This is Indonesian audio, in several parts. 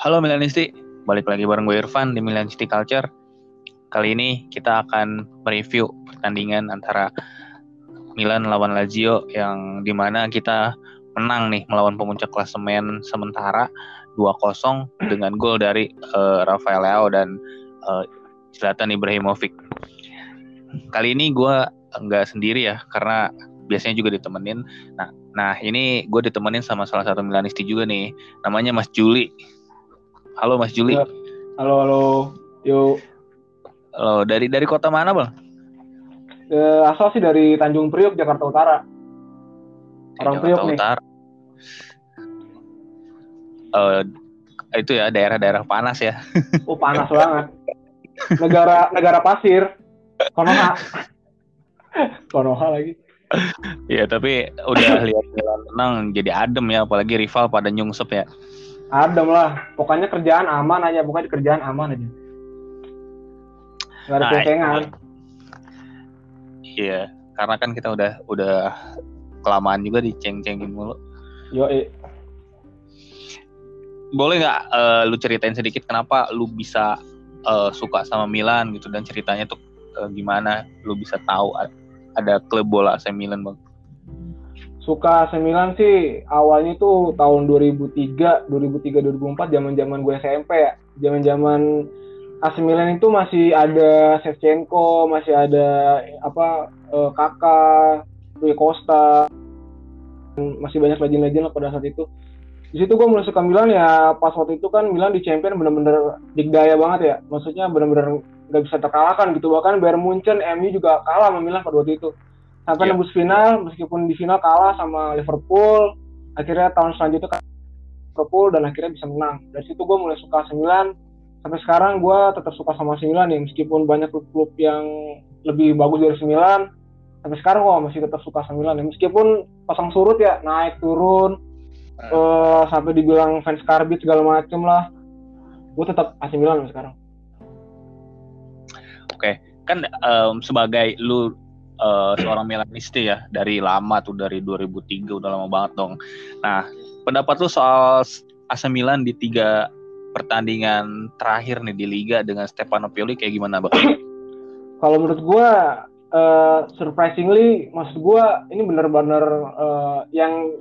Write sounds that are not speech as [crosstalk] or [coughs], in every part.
Halo Milanisti, balik lagi bareng gue Irfan di Milanisti Culture. Kali ini kita akan mereview pertandingan antara Milan lawan Lazio yang di mana kita menang nih melawan pemuncak klasemen sementara 2-0 dengan gol dari uh, Rafael Leao dan uh, Zlatan Ibrahimovic. Kali ini gue nggak sendiri ya karena biasanya juga ditemenin. Nah, nah ini gue ditemenin sama salah satu Milanisti juga nih, namanya Mas Juli. Halo Mas Juli. Ya. Halo halo. Yuk. Halo dari dari kota mana bang? Eh, asal sih dari Tanjung Priok Jakarta Utara. Orang Jakarta Priok nih. Utara. Eh, itu ya daerah-daerah panas ya. [laughs] Oh panas banget. Negara negara pasir. Konoha. [laughs] Konoha lagi. Iya tapi udah lihat Milan menang jadi adem ya apalagi rival pada nyungsep ya. Adem lah. Pokoknya kerjaan aman aja. Pokoknya kerjaan aman aja. Gak ada Nah. Iya karena kan kita udah udah kelamaan juga diceng-cengin mulu. Yo, Boleh nggak eh, lu ceritain sedikit kenapa lu bisa eh, suka sama Milan gitu dan ceritanya tuh eh, gimana lu bisa tahu ada klub bola AC Milan bang? Suka AC Milan sih awalnya tuh tahun 2003, 2003 2004 zaman-zaman gue SMP ya. Zaman-zaman AC Milan itu masih ada Shevchenko, masih ada apa eh, Kakak, Rui Costa, masih banyak legend-legend pada saat itu. Di situ gue mulai suka Milan ya pas waktu itu kan Milan di Champion bener-bener digdaya banget ya. Maksudnya bener-bener nggak bisa terkalahkan gitu. Bahkan Bayern Munchen, MU juga kalah sama Milan pada waktu itu sampai Iya. nembus final meskipun di final kalah sama Liverpool akhirnya tahun selanjutnya Liverpool dan akhirnya bisa menang. Dari situ gue mulai suka AC Milan. Sampai sekarang gue tetap suka sama Milan nih meskipun banyak klub-klub yang lebih bagus dari AC Milan. Sampai sekarang gue masih tetap suka AC Milan ya. meskipun pasang surut ya naik turun eh, sampai dibilang fans karbit segala macem lah. Gue tetap AC Milan sekarang. Kan em, sebagai lu eh, seorang Milanisti ya dari lama tuh dari 2003 udah lama banget dong. Nah pendapat lu soal AC Milan di tiga pertandingan terakhir nih di Liga dengan Stefano Pioli kayak gimana bang? kalau menurut gue uh, surprisingly maksud gue ini bener-bener uh, yang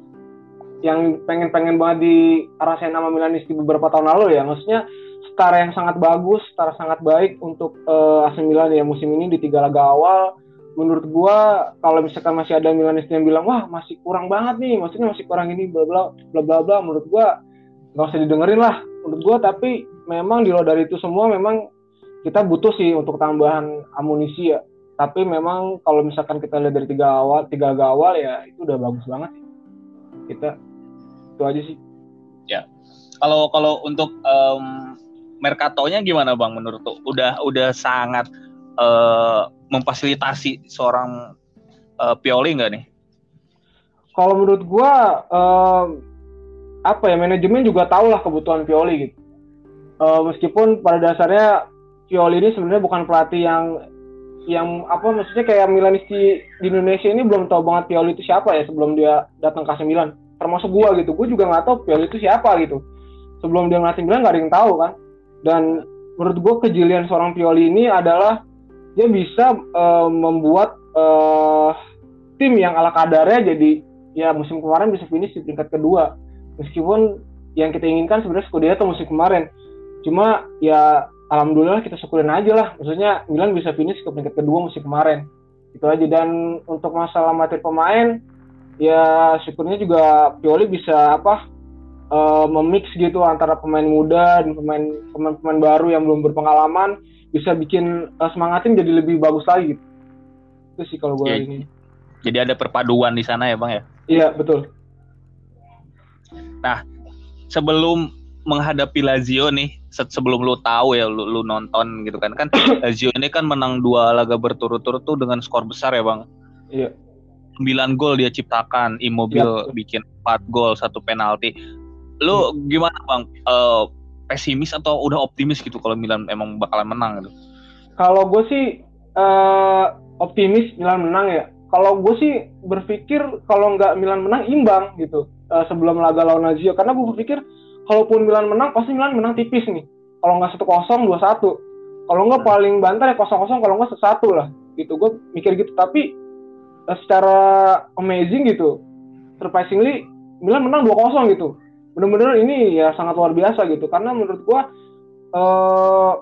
yang pengen-pengen banget dirasain sama Milanis di beberapa tahun lalu ya maksudnya setara yang sangat bagus setara sangat baik untuk uh, AC Milan ya musim ini di tiga laga awal menurut gue kalau misalkan masih ada Milanis yang bilang wah masih kurang banget nih maksudnya masih kurang ini bla bla bla bla bla menurut gue nggak usah didengerin lah menurut gue tapi memang di luar dari itu semua memang kita butuh sih untuk tambahan amunisi ya. Tapi memang kalau misalkan kita lihat dari tiga awal, tiga laga awal ya itu udah bagus banget sih. Kita itu aja sih. Kalau kalau untuk em, Mercato-nya gimana bang menurut lu? Udah udah sangat eh, memfasilitasi seorang eh, Pioli nggak nih? Kalau menurut gua eh, apa ya manajemen juga tahu lah kebutuhan Pioli gitu. Eh, meskipun pada dasarnya Pioli ini sebenarnya bukan pelatih yang yang apa maksudnya kayak Milanisti di Indonesia ini belum tahu banget Pioli itu siapa ya sebelum dia datang ke AC Milan. Termasuk gua gitu, gua juga nggak tahu Pioli itu siapa gitu. Sebelum dia ngelatih Milan nggak ada yang tahu kan. Dan menurut gua kejelian seorang Pioli ini adalah dia bisa eh, membuat eh, tim yang ala kadarnya jadi ya musim kemarin bisa finish di peringkat kedua. Meskipun yang kita inginkan sebenarnya Scudetto musim kemarin. Cuma ya alhamdulillah kita syukurin aja lah. Maksudnya Milan bisa finish ke peringkat kedua musim kemarin. Itu aja. Dan untuk masalah materi pemain ya syukurnya juga Pioli bisa apa eh, memix gitu antara pemain muda dan pemain pemain pemain baru yang belum berpengalaman bisa bikin eh, semangat tim jadi lebih bagus lagi gitu. itu sih kalau gue Iya. ini Jadi ada perpaduan di sana ya bang ya? iya betul sebelum menghadapi Lazio nih se- sebelum lu tahu ya lu, lu nonton gitu kan kan [coughs] Lazio ini kan menang dua laga berturut-turut tuh dengan skor besar ya bang Iya. 9 gol dia ciptakan Immobile Iya. bikin 4 gol satu penalti lu gimana bang Eh, pesimis atau udah optimis gitu kalau Milan emang bakalan menang gitu? Kalau gue sih eh, optimis Milan menang ya. Kalau gue sih berpikir kalau nggak Milan menang imbang gitu eh, sebelum laga lawan Lazio. Karena gue berpikir kalaupun Milan menang pasti Milan menang tipis nih. Kalau nggak satu kosong dua satu. Kalau nggak paling banter ya kosong kosong kalau nggak satu lah gitu. Gue mikir gitu. Tapi uh, secara amazing gitu surprisingly Milan menang dua kosong gitu bener-bener ini ya sangat luar biasa gitu karena menurut gue uh,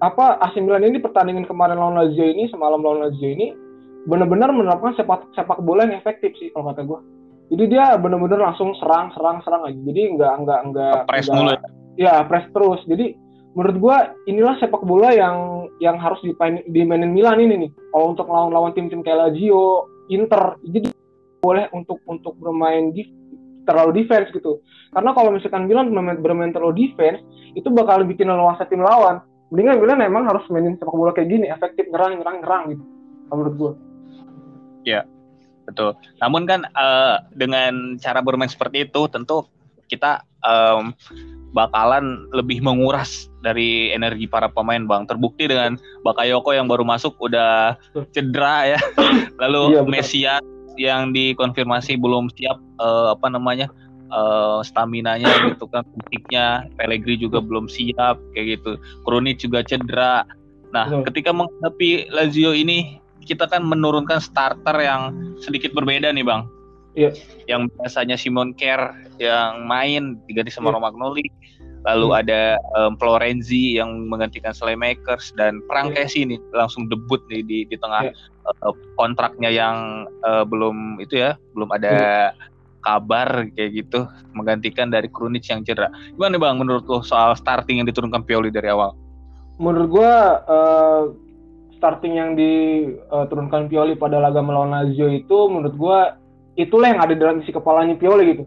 apa AC Milan ini pertandingan kemarin lawan Lazio ini semalam lawan Lazio ini benar-benar menerapkan sepak sepak bola yang efektif sih kalau kata gue. Jadi dia benar-benar langsung serang serang serang aja. Jadi nggak nggak nggak press mulu. Ya? ya press terus. Jadi menurut gue inilah sepak bola yang yang harus dimainin, dimainin Milan ini nih. Kalau untuk lawan-lawan tim-tim kayak Lazio, Inter, jadi boleh untuk untuk bermain di terlalu defense gitu. Karena kalau misalkan Milan bermain, bermain terlalu defense, itu bakal bikin leluasa tim lawan. Mendingan Milan memang harus mainin sepak bola kayak gini, efektif nyerang nyerang nyerang gitu. Menurut gue. Ya, betul. Namun kan uh, dengan cara bermain seperti itu tentu kita um, bakalan lebih menguras dari energi para pemain bang. Terbukti dengan Bakayoko yang baru masuk udah cedera ya. Lalu iya, Mesias yang dikonfirmasi belum siap uh, apa namanya uh, stamina-nya gitu kan fisiknya Pellegrini juga belum siap kayak gitu. Krunic juga cedera. Nah, betul. ketika menghadapi Lazio ini kita kan menurunkan starter yang sedikit berbeda nih bang. Iya. Yang biasanya Simon Kerr yang main diganti sama yeah. Romagnoli. Lalu hmm. ada um, Florenzi yang menggantikan Slaymakers dan Prangkesi yeah. nih langsung debut nih di di tengah yeah. Uh, kontraknya yang uh, belum itu ya, belum ada yeah. kabar kayak gitu menggantikan dari Krunic yang cedera. Gimana bang menurut lo soal starting yang diturunkan Pioli dari awal? Menurut gua uh, starting yang diturunkan Pioli pada laga melawan Lazio itu menurut gue itulah yang ada dalam isi kepalanya Pioli gitu.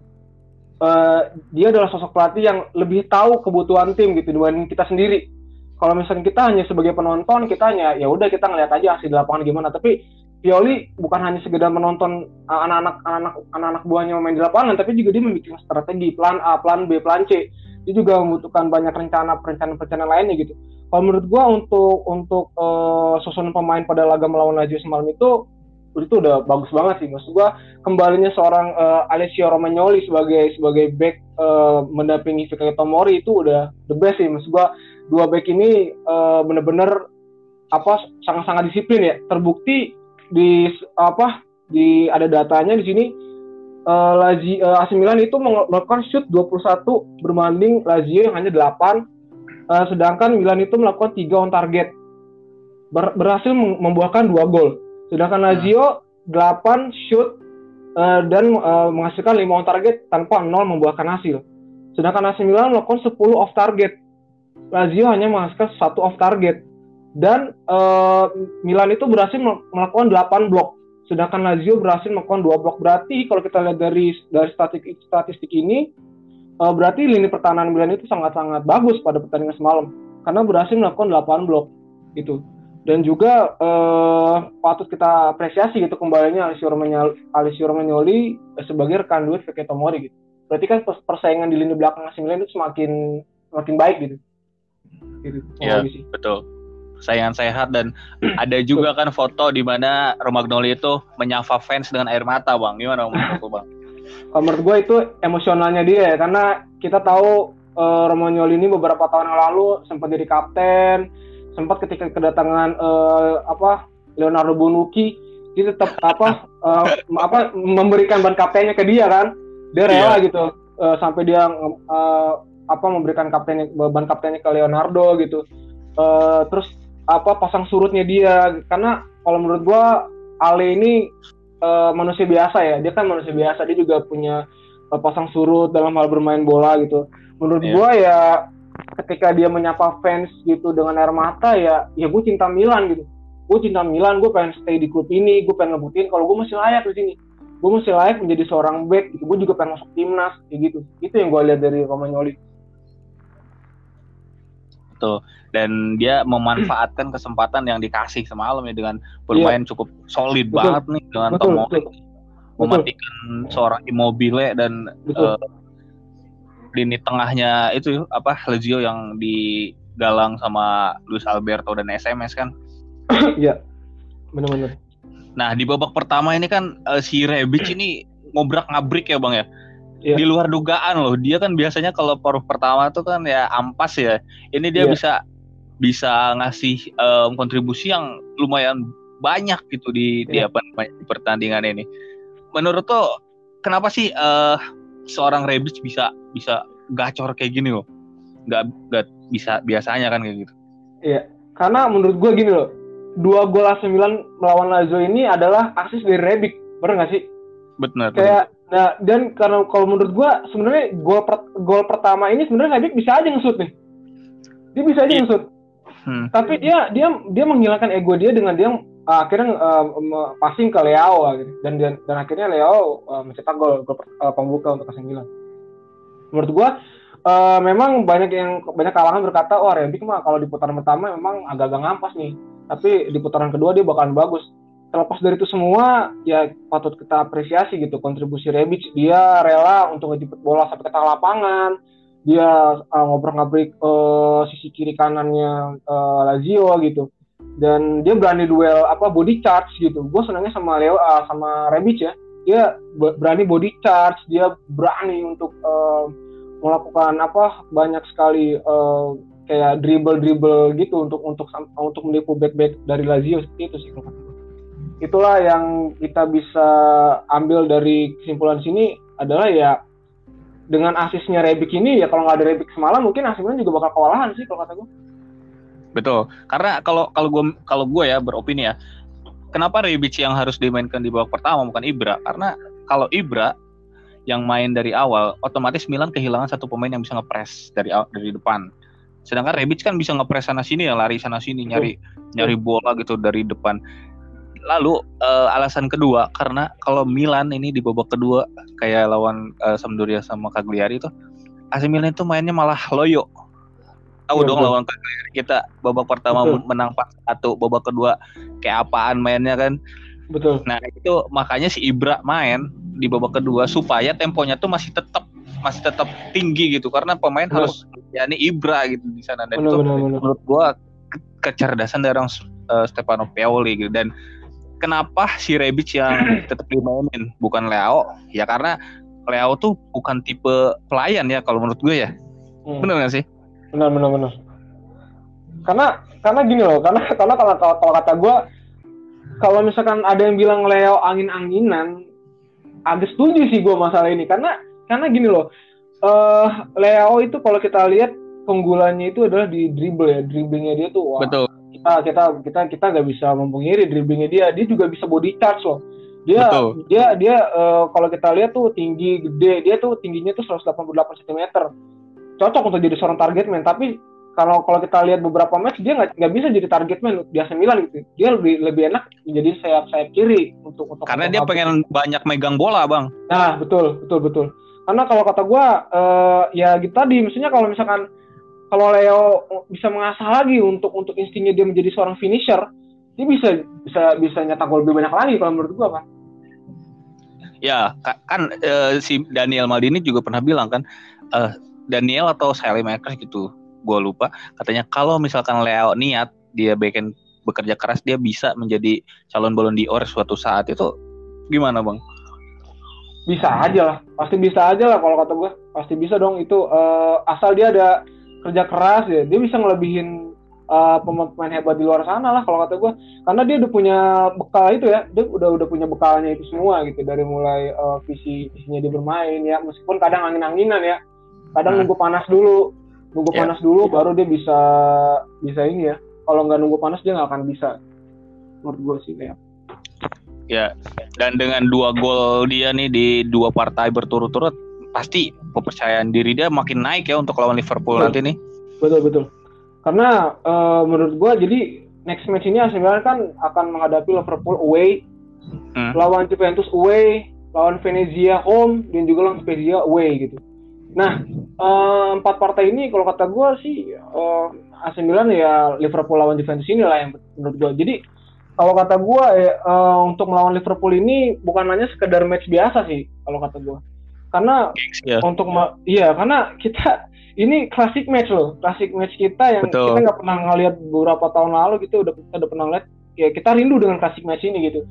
Uh, dia adalah sosok pelatih yang lebih tahu kebutuhan tim gitu dibanding kita sendiri. Kalau misalnya kita hanya sebagai penonton, kita hanya ya udah kita ngeliat aja hasil lapangan gimana. Tapi Pioli bukan hanya sekedar menonton anak-anak anak-anak anak-anak buahnya main di lapangan, tapi juga dia membuat strategi plan A, plan B, plan C. Dia juga membutuhkan banyak rencana, perencanaan-perencanaan lainnya gitu kalau menurut gua untuk untuk uh, susunan pemain pada laga melawan Lazio semalam itu itu udah bagus banget sih maksud gua kembalinya seorang uh, Alessio Romagnoli sebagai sebagai back uh, mendampingi Fikayo Tomori itu udah the best sih maksud gua dua back ini uh, bener-bener apa sangat-sangat disiplin ya terbukti di apa di ada datanya di sini uh, Lazio uh, AC Milan itu melakukan shoot 21 berbanding Lazio yang hanya 8 Uh, sedangkan Milan itu melakukan tiga on target, Ber berhasil membuahkan dua gol. Sedangkan Lazio delapan shoot uh, dan uh, menghasilkan lima on target tanpa nol membuahkan hasil. Sedangkan AC Milan melakukan 10 off target. Lazio hanya menghasilkan satu off target. Dan uh, Milan itu berhasil melakukan 8 blok. Sedangkan Lazio berhasil melakukan dua blok. Berarti kalau kita lihat dari dari statistik statistik ini uh, berarti lini pertahanan Milan itu sangat-sangat bagus pada pertandingan semalam karena berhasil melakukan 8 blok itu dan juga uh, patut kita apresiasi gitu kembalinya Alessio Romagnoli, Alessio Romagnoli sebagai rekan duet Vicky Tomori gitu berarti kan persaingan di lini belakang AC Milan itu semakin semakin baik gitu gitu. Ya betul. Persaingan sehat dan [clears throat] ada juga kan foto di mana Romagnoli itu menyapa fans dengan air mata bang. Gimana menurut bang? Kalau menurut gue itu emosionalnya dia ya karena kita tahu uh, Romagnoli ini beberapa tahun yang lalu sempat jadi kapten sempat ketika kedatangan uh, apa Leonardo Bonucci dia tetap apa [laughs] uh, apa memberikan ban kaptennya ke dia kan. Dia rela yeah. gitu uh, sampai dia uh, apa memberikan kaptennya ban kaptennya ke Leonardo gitu. Uh, terus apa pasang surutnya dia. Karena kalau menurut gua Ale ini uh, manusia biasa ya. Dia kan manusia biasa dia juga punya uh, pasang surut dalam hal bermain bola gitu. Menurut yeah. gua ya ketika dia menyapa fans gitu dengan air mata ya ya gue cinta Milan gitu. Gue cinta Milan gue pengen stay di klub ini gue pengen ngebuktiin kalau gue masih layak di sini. Gue masih layak menjadi seorang back gitu. Gue juga pengen masuk timnas kayak gitu. Itu yang gue lihat dari Romagnoli gitu. Dan dia memanfaatkan kesempatan yang dikasih semalam ya dengan bermain yeah. cukup solid betul. banget nih dengan betul, Tomori mematikan seorang Immobile dan uh, lini tengahnya itu apa Lazio yang digalang sama Luis Alberto dan SMS kan? [coughs] Iya. Benar-benar. Nah di babak pertama ini kan uh, si Rebic ini ngobrak ngabrik ya bang ya yeah. di luar dugaan loh. Dia kan biasanya kalau paruh pertama tuh kan ya ampas ya. Ini dia yeah. bisa bisa ngasih um, kontribusi yang lumayan banyak gitu di yeah. di iya. apa di pertandingan ini. Menurut tuh kenapa sih uh, seorang Rebic bisa bisa gacor kayak gini loh? Gak, gak bisa biasanya kan kayak gitu. Iya, karena menurut gue gini loh, dua gol AC Milan melawan Lazio ini adalah asis dari Rebic, bener gak sih? Benar. Kayak nah dan karena kalau menurut gue sebenarnya gol per, gol pertama ini sebenarnya Rebic bisa aja ngesut nih, dia bisa aja iya. ngesut. Hmm. Tapi dia dia dia menghilangkan ego dia dengan dia uh, akhirnya uh, passing ke Leo gitu. dan dan, dan akhirnya Leo uh, mencetak gol, gol uh, pembuka untuk AC Milan. Menurut gua uh, memang banyak yang banyak kalangan berkata oh Rebic mah kalau di putaran pertama memang agak-agak ngampas nih. Tapi di putaran kedua dia bakalan bagus. Terlepas dari itu semua ya patut kita apresiasi gitu kontribusi Rebic. Dia rela untuk ngejemput bola sampai ke tengah lapangan. Dia uh, ngobrol-ngabrik uh, sisi kiri kanannya uh, Lazio gitu. Dan dia berani duel apa body charge gitu. Gue senangnya sama Leo uh, sama Rebic ya. Dia berani body charge. Dia berani untuk uh, melakukan apa banyak sekali uh, kayak dribble dribble gitu untuk untuk untuk menipu back back dari Lazio. Itu sih itulah yang kita bisa ambil dari kesimpulan sini adalah ya dengan asisnya Rebic ini ya kalau nggak ada Rebic semalam mungkin asisnya juga bakal kewalahan sih kalau kata gue Betul. Karena kalau kalau gue kalau gue ya beropini ya, kenapa Rebic yang harus dimainkan di babak pertama bukan Ibra? Karena kalau Ibra yang main dari awal, otomatis Milan kehilangan satu pemain yang bisa ngepres dari dari depan. Sedangkan Rebic kan bisa ngepres sana sini ya, lari sana sini nyari nyari bola gitu dari depan. Lalu uh, alasan kedua karena kalau Milan ini di babak kedua kayak lawan uh, Sampdoria sama Cagliari itu AC Milan itu mainnya malah loyo tahu ya, dong lawan kita babak pertama betul. menang 4-1, babak kedua kayak apaan mainnya kan. Betul. Nah, itu makanya si Ibra main di babak kedua supaya temponya tuh masih tetap masih tetap tinggi gitu karena pemain betul. harus ya ini Ibra gitu di sana dan betul, itu betul. menurut gua kecerdasan dari uh, Stefano Pioli gitu dan kenapa si Rebic yang [clears throat] tetap dimainin bukan Leo ya karena Leo tuh bukan tipe pelayan ya kalau menurut gue ya. Hmm. benar gak sih? Benar benar benar karena karena gini loh karena karena kalau kalau kata gue kalau misalkan ada yang bilang Leo angin anginan agak setuju sih gue masalah ini. Karena karena gini loh uh, Leo itu kalau kita lihat keunggulannya itu adalah di dribble ya dribblingnya dia tuh wah, betul kita kita kita kita nggak bisa memungkiri dribblingnya dia. Dia juga bisa body touch loh. Dia Betul. dia dia uh, kalau kita lihat tuh tinggi gede. Dia tuh tingginya tuh 188 cm cocok untuk jadi seorang target man. Tapi kalau kalau kita lihat beberapa match dia nggak nggak bisa jadi target man. Biasa Milan gitu. Dia lebih lebih enak menjadi sayap sayap kiri untuk untuk karena untuk dia pengen banyak megang bola bang. Nah betul betul betul. Karena kalau kata gue uh, ya gitu tadi. Misalnya kalau misalkan kalau Leo bisa mengasah lagi untuk untuk instingnya dia menjadi seorang finisher dia bisa bisa bisa nyetak gol lebih banyak lagi kalau menurut gue kan ya kan uh, si Daniel Maldini juga pernah bilang kan uh, Daniel atau Sally Makers gitu gue lupa. Katanya kalau misalkan Leo niat dia bikin bekerja keras dia bisa menjadi calon Ballon d'Or suatu saat. Itu gimana bang? Bisa aja lah, pasti bisa aja lah kalau kata gue, pasti bisa dong. Itu uh, asal dia ada kerja keras ya, dia bisa ngelebihin uh, pemain hebat di luar sana lah kalau kata gue, karena dia udah punya bekal itu ya, dia udah udah punya bekalnya itu semua gitu. Dari mulai uh, visi visinya dia bermain ya, meskipun kadang angin-anginan ya, kadang hmm. nunggu panas dulu. Nunggu yeah. panas dulu baru dia bisa bisa ini ya. Kalau nggak nunggu panas dia nggak akan bisa. Menurut gue sih ya ya dan dengan dua gol dia nih di dua partai berturut-turut pasti kepercayaan diri dia makin naik ya untuk lawan Liverpool betul. nanti nih betul betul karena uh, menurut gue jadi next match ini sebenarnya kan akan menghadapi Liverpool away hmm. lawan Juventus away lawan Venezia home dan juga lawan Spezia away gitu Nah, uh, empat partai ini kalau kata gue sih uh, AC Milan ya Liverpool lawan Juventus ini lah yang menurut gue. Jadi kalau kata gue ya, uh, untuk melawan Liverpool ini bukan hanya sekedar match biasa sih kalau kata gue. Karena yeah. untuk iya karena kita ini klasik match loh, klasik match kita yang Betul. kita nggak pernah ngeliat beberapa tahun lalu gitu udah kita udah pernah lihat ya kita rindu dengan klasik match ini gitu.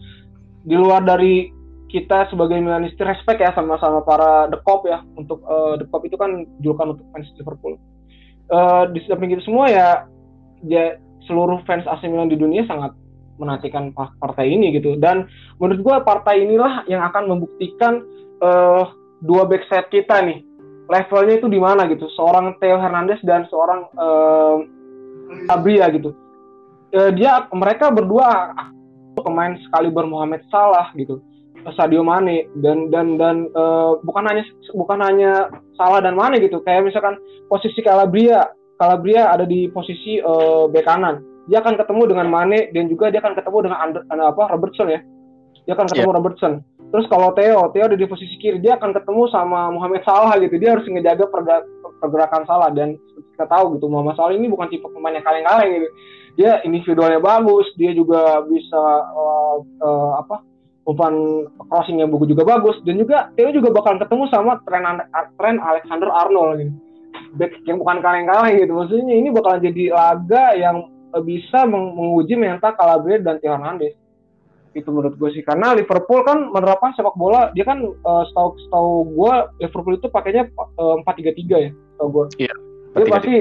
Di luar dari kita sebagai Milanisti respect ya sama-sama para The Cop ya untuk uh, The Cop itu kan julukan untuk fans Liverpool. Uh, di samping itu semua ya, ya seluruh fans AC Milan di dunia sangat menantikan partai ini gitu dan menurut gue partai inilah yang akan membuktikan uh, dua backside kita nih. Levelnya itu di mana gitu? Seorang Theo Hernandez dan seorang uh, Abria gitu. Uh, dia mereka berdua pemain sekali Mohamed Salah gitu. Sadio Mane dan dan dan uh, bukan hanya bukan hanya Salah dan Mane gitu. Kayak misalkan posisi Calabria Calabria ada di posisi uh, bek kanan. Dia akan ketemu dengan Mane dan juga dia akan ketemu dengan Ander, apa Robertson ya. Dia akan ketemu yeah. Robertson terus kalau Theo Theo ada di posisi kiri dia akan ketemu sama Muhammad Salah gitu. Dia harus ngejaga pergerakan Salah. Dan kita tahu gitu Muhammad Salah ini bukan tipe pemain yang kaleng-kaleng gitu. Dia individualnya bagus dia juga bisa uh, uh, apa umpan crossingnya buku juga bagus. Dan juga Theo juga bakal ketemu sama tren tren Alexander Arnold gitu. Back yang bukan kaleng-kaleng gitu. Maksudnya ini bakalan jadi laga yang bisa menguji mental Calabria dan Theo Hernandez itu menurut gue sih. Karena Liverpool kan menerapkan sepak bola dia kan uh, setahu setahu gue Liverpool itu pakainya eh, empat tiga tiga ya setahu gue iya, dia pasti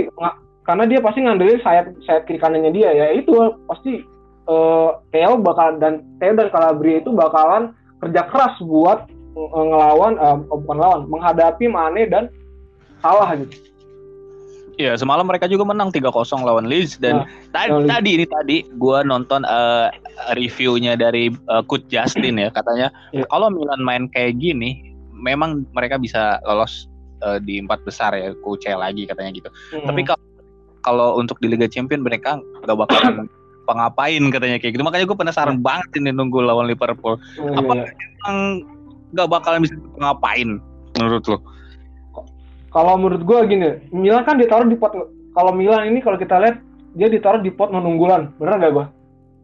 karena dia pasti ngandelin sayap sayap kiri kanannya dia ya. Itu pasti uh, Theo bakal dan Theo dan Calabria itu bakalan kerja keras buat ngelawan uh, bukan lawan menghadapi Mane dan Salah gitu Iya, semalam mereka juga menang 3-0 lawan Leeds dan nah, tadi, tadi ini tadi gue nonton uh, reviewnya dari uh, Coach Justin ya katanya yeah. kalau Milan main kayak gini memang mereka bisa lolos uh, di empat besar ya Coach lagi katanya gitu. Mm. Tapi kalau kalau untuk di Liga Champions mereka nggak bakal pengapain [clears throat] katanya kayak gitu. Makanya gue penasaran mm. banget ini nunggu lawan Liverpool. Mm, Apa yeah. emang nggak bakalan bisa ngapain menurut lo? Kalau menurut gue gini, Milan kan ditaruh di pot. Kalau Milan ini kalau kita lihat dia ditaruh di pot non-unggulan, bener gak gue?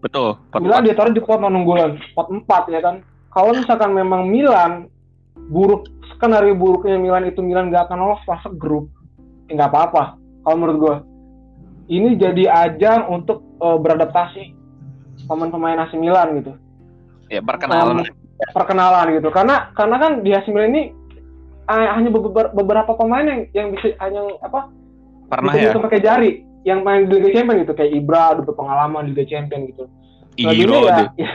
Betul. Pot Milan 4. ditaruh di pot non-unggulan, pot 4 ya kan. Kalau misalkan memang Milan buruk skenario buruknya Milan itu Milan gak akan lolos fase grup, ya nggak apa-apa. Kalau menurut gue, ini jadi ajang untuk uh, beradaptasi pemain-pemain AC Milan gitu. Ya perkenalan. Um, perkenalan gitu. Karena karena kan di AC Milan ini uh, hanya beberapa pemain yang yang bisa hanya apa pernah ya? pakai jari. Yang main di Liga Champions gitu kayak Ibra udah pengalaman di Liga Champions gitu. Selebihnya ya, [laughs] ya?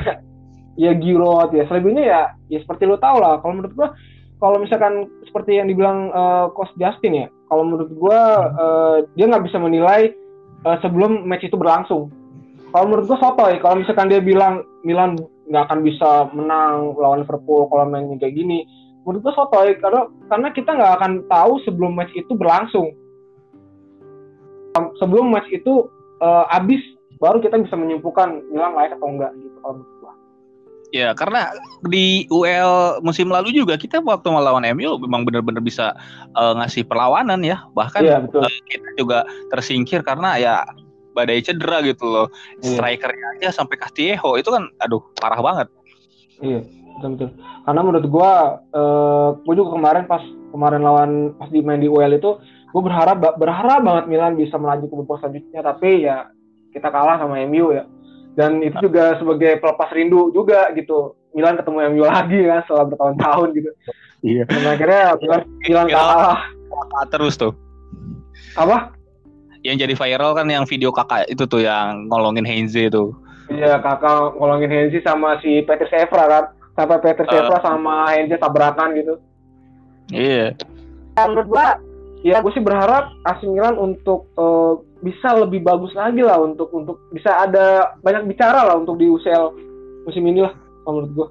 ya Giroud ya. Selebihnya ya ya seperti lo tau lah. Kalau menurut gua kalau misalkan seperti yang dibilang uh, Coach Justin ya kalau menurut gua uh, dia nggak bisa menilai uh, sebelum match itu berlangsung. Kalau menurut gua sotoy kalau misalkan dia bilang Milan nggak akan bisa menang lawan Liverpool kalau mainnya kayak gini menurut gue sotoy karena karena kita nggak akan tahu sebelum match itu berlangsung sebelum match itu uh, habis baru kita bisa menyimpulkan Milan layak atau enggak gitu kalau menurut gue. Ya karena di UL musim lalu juga kita waktu melawan MU memang benar-benar bisa uh, ngasih perlawanan ya bahkan ya, betul. Uh, kita juga tersingkir karena ya badai cedera gitu loh iya. strikernya aja sampai Castillejo itu kan aduh parah banget. Iya betul betul. Karena menurut gue uh, gue juga kemarin pas kemarin lawan pas di main di UL itu gue berharap berharap banget Milan bisa melaju ke babak selanjutnya tapi ya kita kalah sama MU ya. Dan itu juga sebagai pelepas rindu juga gitu. Milan ketemu MU lagi kan setelah bertahun-tahun gitu. Iya. Dan akhirnya Milan Milan kalah. Terus tuh. Apa? Yang jadi viral kan yang video kakak itu tuh yang ngolongin Heinze itu iya kakak ngolongin Heinze sama si Peter Sevra kan sampai Peter uh, sama Heinze tabrakan gitu. Iya. Yeah. menurut gua ya gue sih berharap AC Milan untuk uh, bisa lebih bagus lagi lah untuk untuk bisa ada banyak bicara lah untuk di UCL musim ini lah menurut gua.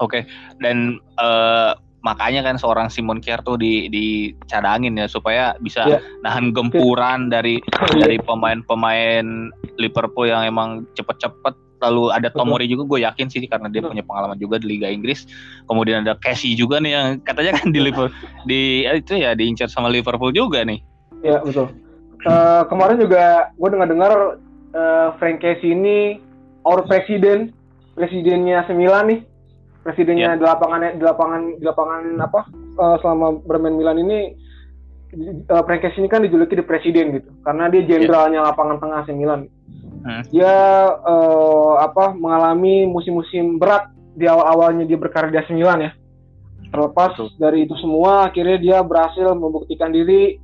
Oke, okay. dan uh, makanya kan seorang Simon Kier tuh di dicadangin ya supaya bisa yeah. nahan gempuran dari [laughs] yeah. dari pemain-pemain Liverpool yang emang cepet-cepet lalu ada Tomori juga gue yakin sih karena dia punya pengalaman juga di Liga Inggris. Kemudian ada Casey juga nih yang katanya kan di Liverpool di eh, itu ya diincar sama Liverpool juga nih. Ya betul. Uh, kemarin juga gue dengar dengar uh, Frank Casey ini our presiden presidennya Semilan nih. Presidennya yeah. di lapangan di lapangan di lapangan apa uh, selama bermain Milan ini uh, Frank Casey ini kan dijuluki di presiden gitu karena dia jenderalnya yeah. lapangan tengah AC Milan hmm. dia uh, apa mengalami musim-musim berat di awal-awalnya dia berkarir di AC Milan ya. Terlepas Betul. dari itu semua, akhirnya dia berhasil membuktikan diri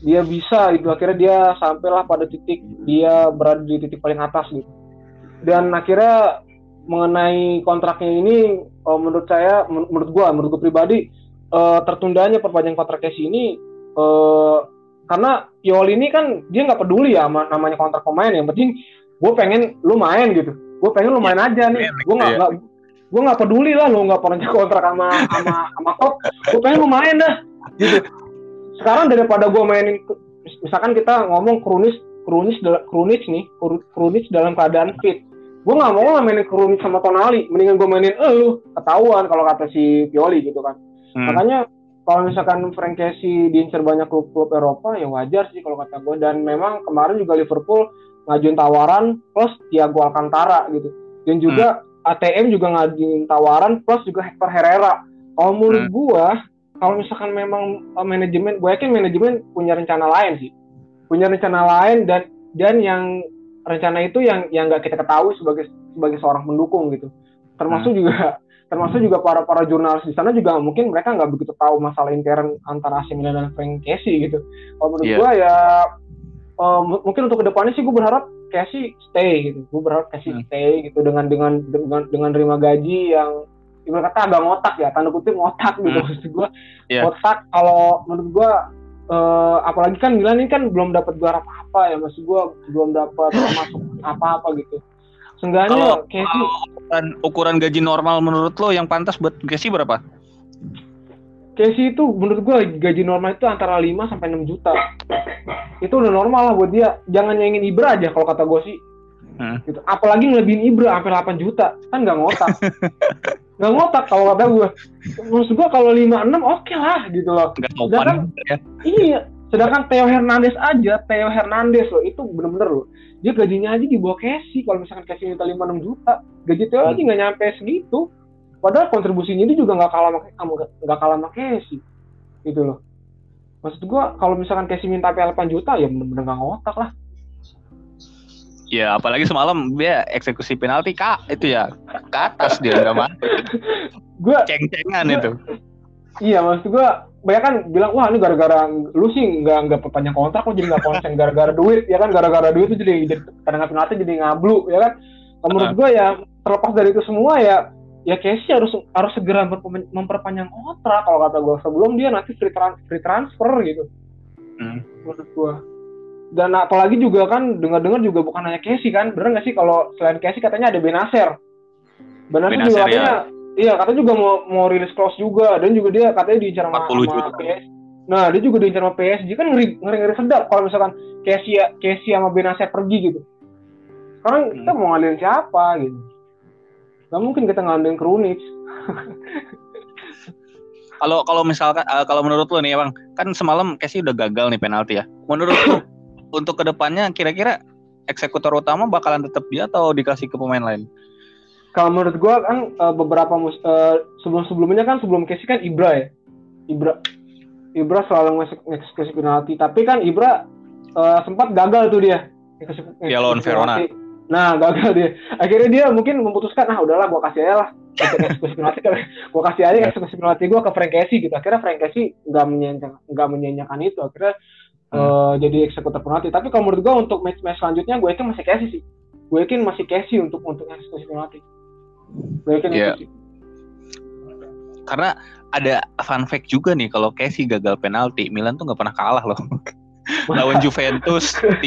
dia bisa itu akhirnya dia sampailah pada titik dia berada di titik paling atas gitu. Dan akhirnya mengenai kontraknya ini uh, menurut saya menurut gua menurut gua pribadi uh, tertundanya perpanjangan kontrak Casey ini uh, karena Pioli ini kan dia nggak peduli ya sama namanya kontrak pemain. Yang penting gue pengen lu main gitu. Gue pengen lu main ya, aja nih. Gue nggak ya. gue nggak peduli lah lu nggak pernah kontrak sama sama sama klub gue pengen lu main dah gitu. Sekarang daripada gue mainin misalkan kita ngomong kronis kronis kronis nih kronis dalam keadaan fit. Gue nggak mau lah mainin kronis sama Tonali. Mendingan gue mainin eh lu ketahuan kalau kata si Pioli gitu kan. Hmm. makanya kalau misalkan Frank Casey diincar banyak klub-klub Eropa ya wajar sih kalau kata gue dan memang kemarin juga Liverpool ngajuin tawaran plus Thiago Alcantara gitu dan juga hmm. ATM juga ngajuin tawaran plus juga Hector Herrera kalau menurut hmm. gue kalau misalkan memang uh, manajemen gue yakin manajemen punya rencana lain sih punya rencana lain dan dan yang rencana itu yang yang nggak kita ketahui sebagai sebagai seorang pendukung gitu termasuk hmm. juga termasuk juga para para jurnalis di sana juga mungkin mereka nggak begitu tahu masalah intern antara AC Milan dan Frank Casey gitu. Kalau menurut yeah. gue ya uh, mungkin untuk ke depannya sih gue berharap Casey stay gitu. Gue berharap Casey hmm. stay gitu dengan dengan dengan dengan terima gaji yang ibarat kata agak ngotak ya tanda kutip ngotak gitu hmm. maksud gue yeah. ngotak kalau menurut gue uh, apalagi kan Milan ini kan belum dapat gelar apa apa ya maksud gue belum dapat masuk apa apa gitu Seenggaknya kalau, Casey ukuran, ukuran gaji normal menurut lo yang pantas buat Casey berapa? Casey itu menurut gue gaji normal itu antara 5 sampai 6 juta. Itu udah normal lah buat dia. Jangan nyanyiin Ibra aja kalau kata gue sih. Hmm. Gitu. Apalagi ngelebihin Ibra sampai 8 juta. Kan gak ngotak. [laughs] gak ngotak kalau kata gue. Maksud gue kalau 5 6 oke okay lah gitu loh. Gak Sedangkan, ya. Iya. Sedangkan Theo Hernandez aja, Theo Hernandez loh itu bener-bener loh dia gajinya aja di bawah Casey kalau misalkan Casey minta 5-6 juta gaji Theo hmm. aja nggak nyampe segitu padahal kontribusinya dia juga nggak kalah sama nggak kalah sama Casey gitu loh maksud gua kalau misalkan Casey minta 8 juta ya bener-bener nggak ngotak lah Ya apalagi semalam dia eksekusi penalti kak itu ya ke atas dia nggak mati. [laughs] gua ceng-cengan itu. Iya maksud gua banyak kan bilang wah ini gara-gara lu sih nggak nggak perpanjang kontrak kok jadi nggak konsen gara-gara duit. Ya kan gara-gara duit itu jadi, jadi kadang kadang jadi ngablu ya kan? Menurut gue ya terlepas dari itu semua ya ya Casey harus harus segera memperpanjang kontrak kalau kata gue sebelum dia nanti free, trans free transfer gitu. Hmm. menurut gue dan apalagi juga kan dengar-dengar juga bukan hanya Casey kan bener nggak sih? Kalau selain Casey katanya ada Benacer Benacer, Benacer juga ya. Iya, katanya juga mau mau rilis close juga dan juga dia katanya diincar sama, sama PS. Nah, dia juga diincar sama PSG kan ngeri ngeri, ngeri sedap kalau misalkan Casey Casey sama Benacer pergi gitu. Sekarang hmm. kita mau ngalihin siapa gitu. Gak mungkin kita ngambilin Krunic. [laughs] kalau kalau misalkan uh, kalau menurut lo nih bang kan semalam Casey udah gagal nih penalti ya menurut lo [laughs] untuk ke depannya kira-kira eksekutor utama bakalan tetap dia atau dikasih ke pemain lain kalau menurut gue kan uh, beberapa mus uh, sebelum sebelumnya kan sebelum Casey kan Ibra ya? Ibra Ibra selalu ngeksekusi penalti. Tapi kan Ibra uh, sempat gagal tuh dia. Ya lawan Verona. Nah gagal dia. Akhirnya dia mungkin memutuskan ah udahlah gue kasih aja lah. Eksekusi penalti. [laughs] Gue kasih aja eksekusi penalti gue ke Frank Casey gitu. Akhirnya Frank Casey nggak menyanyikan nggak menyanyikan itu. Akhirnya hmm. uh, jadi eksekutor penalti. Tapi kalau menurut gue untuk match match selanjutnya gue yakin masih Casey sih. Gue yakin masih Casey untuk untuk eksekusi penalti yeah. Karena ada fun fact juga nih kalau Casey gagal penalti, Milan tuh nggak pernah kalah loh. [laughs] Lawan Juventus 3-0.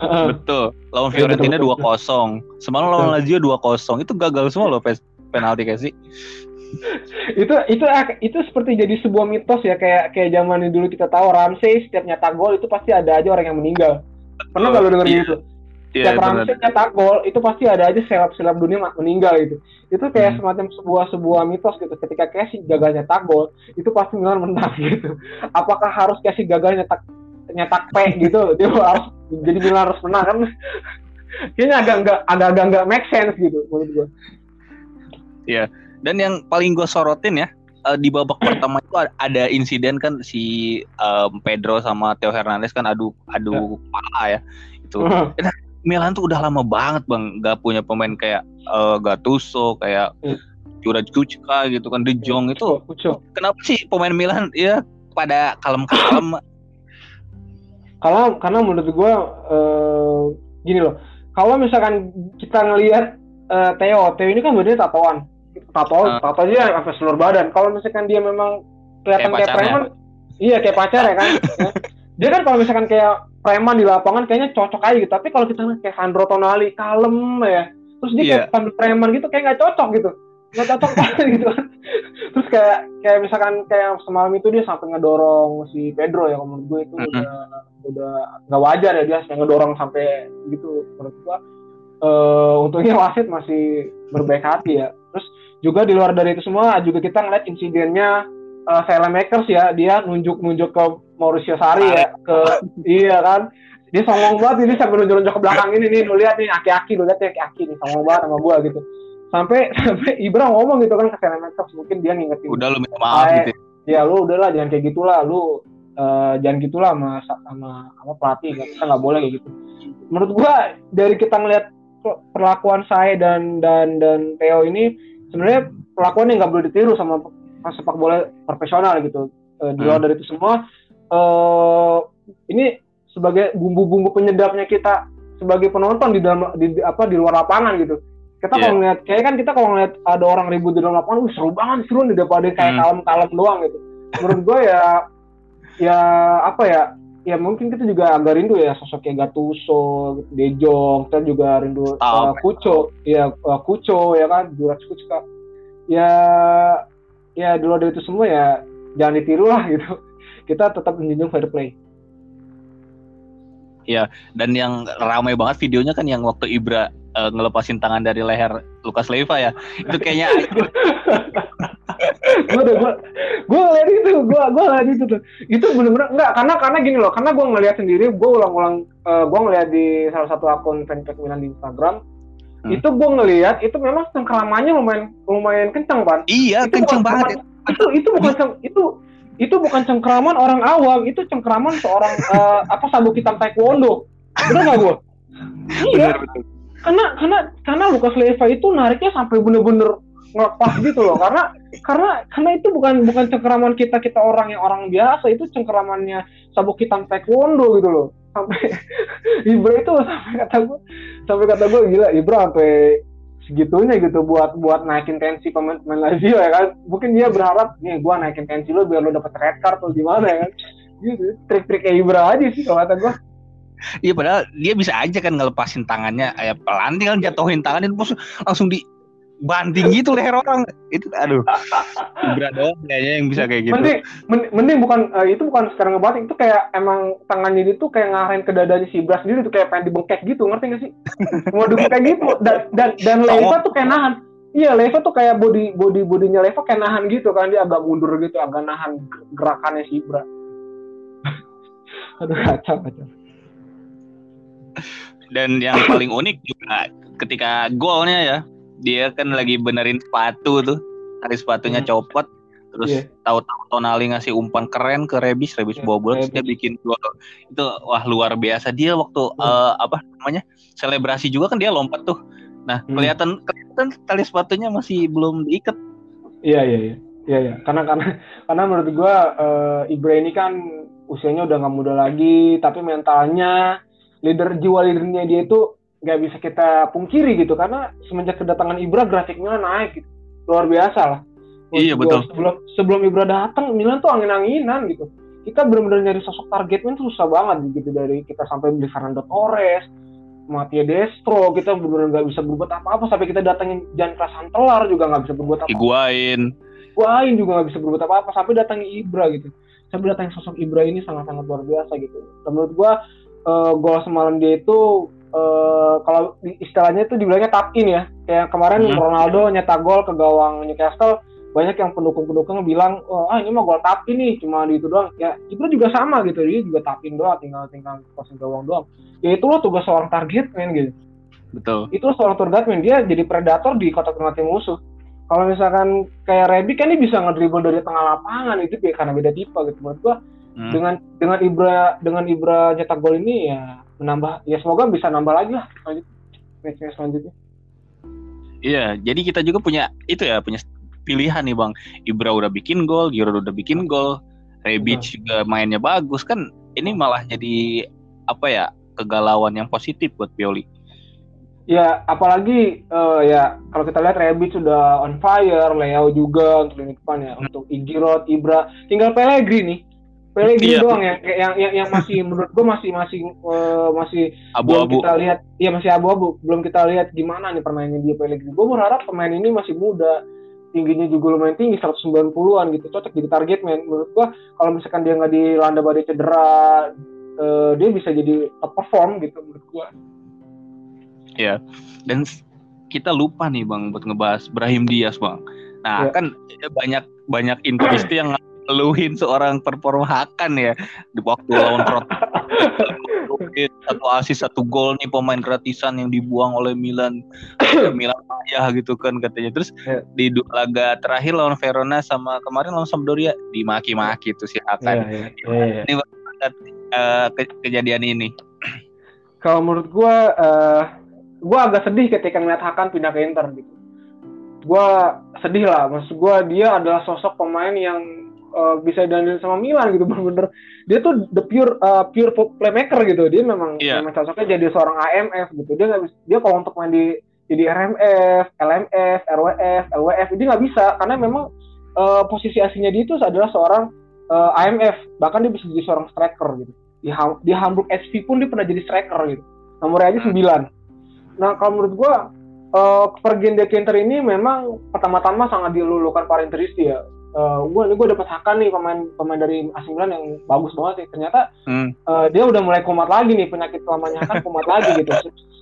Betul. Lawan Fiorentina 2-0. Semalam lawan Lazio 2-0. Itu gagal semua loh penalti Casey. itu itu itu seperti jadi sebuah mitos ya kayak kayak zaman dulu kita tahu Ramsey setiap nyetak gol itu pasti ada aja orang yang meninggal. Pernah nggak lo denger iya. gitu? Yeah, setiap Ramsey nyetak gol itu pasti ada aja seleb-seleb dunia meninggal gitu itu kayak hmm. semacam sebuah sebuah mitos gitu ketika Casey gagal nyetak gol itu pasti Milan menang [laughs] gitu apakah harus Casey gagal nyetak nyetak P gitu [laughs] dia harus jadi Milan harus menang kan [laughs] kayaknya agak agak agak agak nggak make sense gitu menurut gue Iya. Dan yang paling gue sorotin ya uh, di babak [clears throat] pertama itu ada insiden kan si um, Pedro sama Theo Hernandez kan adu adu ya. pala ya itu. Milan tuh udah lama banget bang nggak punya pemain kayak uh, Gattuso kayak hmm. Juraj Kucka gitu kan De Jong itu. Kucuk. kenapa sih pemain Milan ya pada kalem-kalem? Kalau karena menurut gue uh, gini loh. Kalau misalkan kita ngelihat uh, Theo Theo ini kan badannya tatoan. Tato uh. tato aja sampai seluruh badan. Kalau misalkan dia memang kelihatan kayak, kayak preman iya kayak pacar ya kan [laughs] dia kan kalau misalkan kayak preman di lapangan kayaknya cocok aja gitu. Tapi kalau kita kayak Sandro Tonali kalem ya, terus dia yeah. kayak preman gitu kayak nggak cocok gitu. Nggak cocok [laughs] banget gitu kan. Terus kayak kayak misalkan kayak semalam itu dia sampai ngedorong si Pedro ya menurut gue itu mm -hmm. udah udah nggak wajar ya dia sampai ngedorong sampai gitu menurut gue. Uh, untungnya wasit masih berbaik hati ya. Terus juga di luar dari itu semua juga kita ngeliat insidennya uh, Makers ya dia nunjuk-nunjuk ke Mauricio Sari ya ke iya kan? Dia songong banget ini sampai nunjuk-nunjuk ke belakang ini nih lu lihat nih aki-aki lu lihat nih aki-aki nih songong banget sama gua gitu. Sampai [laughs] sampai Ibra ngomong gitu kan ke Makers mungkin dia ngingetin. Udah lu minta maaf gitu ya? lu udahlah jangan kayak gitulah lu uh, jangan gitulah sama sama sama pelatih kita nggak boleh kayak gitu. Menurut gua dari kita ngelihat perlakuan saya dan dan dan Theo ini sebenarnya perlakuan yang nggak boleh ditiru sama sepak bola profesional gitu. Uh, di luar hmm. dari itu semua, uh, ini sebagai bumbu-bumbu penyedapnya kita sebagai penonton di dalam di, apa di luar lapangan gitu. Kita yeah. kalau ngeliat, kayak kan kita kalau ngeliat ada orang ribut di dalam lapangan, wih seru banget, seru nih daripada kayak hmm. kalem-kalem doang gitu. Menurut gue ya, [laughs] ya apa ya, ya mungkin kita juga agak rindu ya sosok kayak Gattuso, De Jong, kita juga rindu uh, Kuco, ya uh, Kuco ya kan, Juraj Kucka. Ya ya di luar dari itu semua ya jangan ditiru lah gitu. Kita tetap menjunjung fair play. Ya dan yang ramai banget videonya kan yang waktu Ibra uh, ngelepasin tangan dari leher Lukas Leiva ya. Itu kayaknya gue udah gue gue ngeliat itu gue gue ngeliat itu tuh. Itu bener-bener enggak karena karena gini loh karena gue ngeliat sendiri gue ulang-ulang uh, eh, gue ngeliat di salah satu akun fanpage Milan di Instagram hmm. itu gue ngelihat itu memang cengkeramannya lumayan lumayan kencang pan. Iya itu kencang banget. itu itu bukan ceng, itu itu bukan cengkeraman orang awam itu cengkeraman seorang uh, [laughs] apa sabuk hitam taekwondo. Benar nggak gue iya. Bener, karena karena karena Lukas Leiva itu nariknya sampai bener-bener ngelepas gitu loh. Karena karena karena itu bukan bukan cengkeraman kita kita orang yang orang biasa itu cengkeramannya sabuk hitam taekwondo gitu loh sampai [laughs] Ibra itu sampai kata gue sampai kata gue gila Ibra sampai segitunya gitu buat buat naikin tensi pemain-pemain Lazio ya kan? Mungkin dia berharap nih gue naikin tensi lo biar lo dapet red card atau gimana ya kan? Gitu. Trik-trik Ibra aja sih kalau kata gue Iya padahal dia bisa aja kan ngelepasin tangannya kayak pelan tinggal jatuhin tangan dan langsung di banting gitu leher orang. Itu aduh. Berat doang kayaknya yang bisa kayak gitu. Mending mending bukan uh, itu bukan sekarang ngebanting itu kayak emang tangannya itu kayak ngarahin ke dadanya si Bras sendiri tuh kayak pengen dibengkek gitu ngerti gak sih? Mau kayak gitu dan dan dan Leva tuh kayak nahan. Iya Leva tuh kayak body body bodinya Leva kayak nahan gitu kan dia agak mundur gitu agak nahan gerakannya si Ibra [laughs] aduh kacau kacau. Dan yang paling unik juga ketika golnya ya dia kan lagi benerin sepatu tuh hari sepatunya hmm. copot terus yeah. tahu-tahu Tonali ngasih umpan keren ke Rebis Rebis yeah, bawa bola dia bikin gol itu wah luar biasa dia waktu hmm. uh, apa namanya selebrasi juga kan dia lompat tuh nah hmm. kelihatan kelihatan tali sepatunya masih belum diikat iya iya iya iya iya karena karena karena menurut gua uh, Ibra ini kan usianya udah nggak muda lagi tapi mentalnya leader jiwa leadernya dia itu nggak bisa kita pungkiri gitu karena semenjak kedatangan Ibra grafiknya naik gitu. Luar biasa lah. Iya betul. sebelum sebelum Ibra datang Milan tuh angin-anginan gitu. Kita benar-benar nyari sosok targetnya tuh susah banget gitu dari kita sampai beli Fernando Torres Matia Destro kita benar-benar nggak bisa berbuat apa-apa sampai kita datangin Jan Krasantelar juga nggak bisa berbuat apa-apa. Iguain Iguain juga nggak bisa berbuat apa-apa sampai datangin Ibra gitu. Sampai datangin sosok Ibra ini sangat-sangat luar biasa gitu. Dan menurut gua uh, gol semalam dia itu uh, kalau istilahnya itu dibilangnya tap in ya. Kayak kemarin hmm. Ronaldo nyetak gol ke gawang Newcastle, banyak yang pendukung-pendukung bilang, oh, ah ini mah gol tap in nih, cuma di itu doang. Ya itu juga sama gitu, dia juga tap in doang, tinggal tinggal crossing gawang doang. Ya itu loh tugas seorang target man gitu. Betul. Itu seorang target man, dia jadi predator di kotak penalti musuh. Kalau misalkan kayak Rebi kan dia bisa ngedribble dari tengah lapangan itu ya karena beda tipe gitu menurut gua. Hmm. Dengan dengan Ibra dengan Ibra nyetak gol ini ya menambah ya semoga bisa nambah lagi lah lanjut match selanjutnya. Iya, jadi kita juga punya itu ya punya pilihan nih bang. Ibra udah bikin gol, Giroud udah bikin gol, Rebic juga mainnya bagus kan. Ini malah jadi apa ya kegalauan yang positif buat Pioli. Ya, apalagi uh, ya kalau kita lihat Rebic sudah on fire, Leo juga untuk lini depan ya, hmm. untuk Giroud, Ibra, tinggal Pellegrini Pellegrini iya. doang ya yang yang yang masih [laughs] menurut gue masih masih uh, masih abu-abu. kita lihat. Iya masih abu-abu. Belum kita lihat gimana nih permainannya dia Pellegrini gue berharap pemain ini masih muda. Tingginya juga lumayan tinggi 190-an gitu. Cocok jadi target man menurut gue kalau misalkan dia nggak dilanda badai cedera uh, dia bisa jadi top perform gitu menurut gue ya dan kita lupa nih bang buat ngebahas Brahim Diaz bang. Nah ya. kan banyak banyak investi [clears throat] yang ngeluhin seorang performa Hakan ya. Di waktu lawan satu asis satu gol nih pemain gratisan yang dibuang oleh Milan. Milan ayah gitu kan katanya. Terus yeah. di laga terakhir lawan Verona sama kemarin lawan Sampdoria dimaki-maki tuh si Hakan. Yeah, yeah, yeah, yeah. ini uh, ke kejadian ini. Kalau menurut gue uh, gue agak sedih ketika ngeliat Hakan pindah ke Inter gitu. Gue sedih lah. Maksud gue dia adalah sosok pemain yang uh, bisa dandil sama Milan gitu [laughs] bener-bener. Dia tuh the pure uh, pure playmaker gitu. Dia memang yeah. memang cocoknya jadi seorang AMF gitu. Dia nggak bisa dia kalau untuk main di jadi RMF, LMF, RWF, LWF dia nggak bisa. Karena memang uh, posisi aslinya dia itu adalah seorang uh, AMF bahkan dia bisa jadi seorang striker gitu. Di, di Hamburg SV pun dia pernah jadi striker gitu. Nomornya aja 9 nah kalau menurut gua uh, kepergian Dekinter ini memang pertama-tama sangat dilulukan para interisti ya uh, gue gue dapat hakan nih pemain pemain dari AC Milan yang bagus banget sih. Ternyata hmm. uh, dia udah mulai kumat lagi nih penyakit lamanya kan kumat lagi gitu.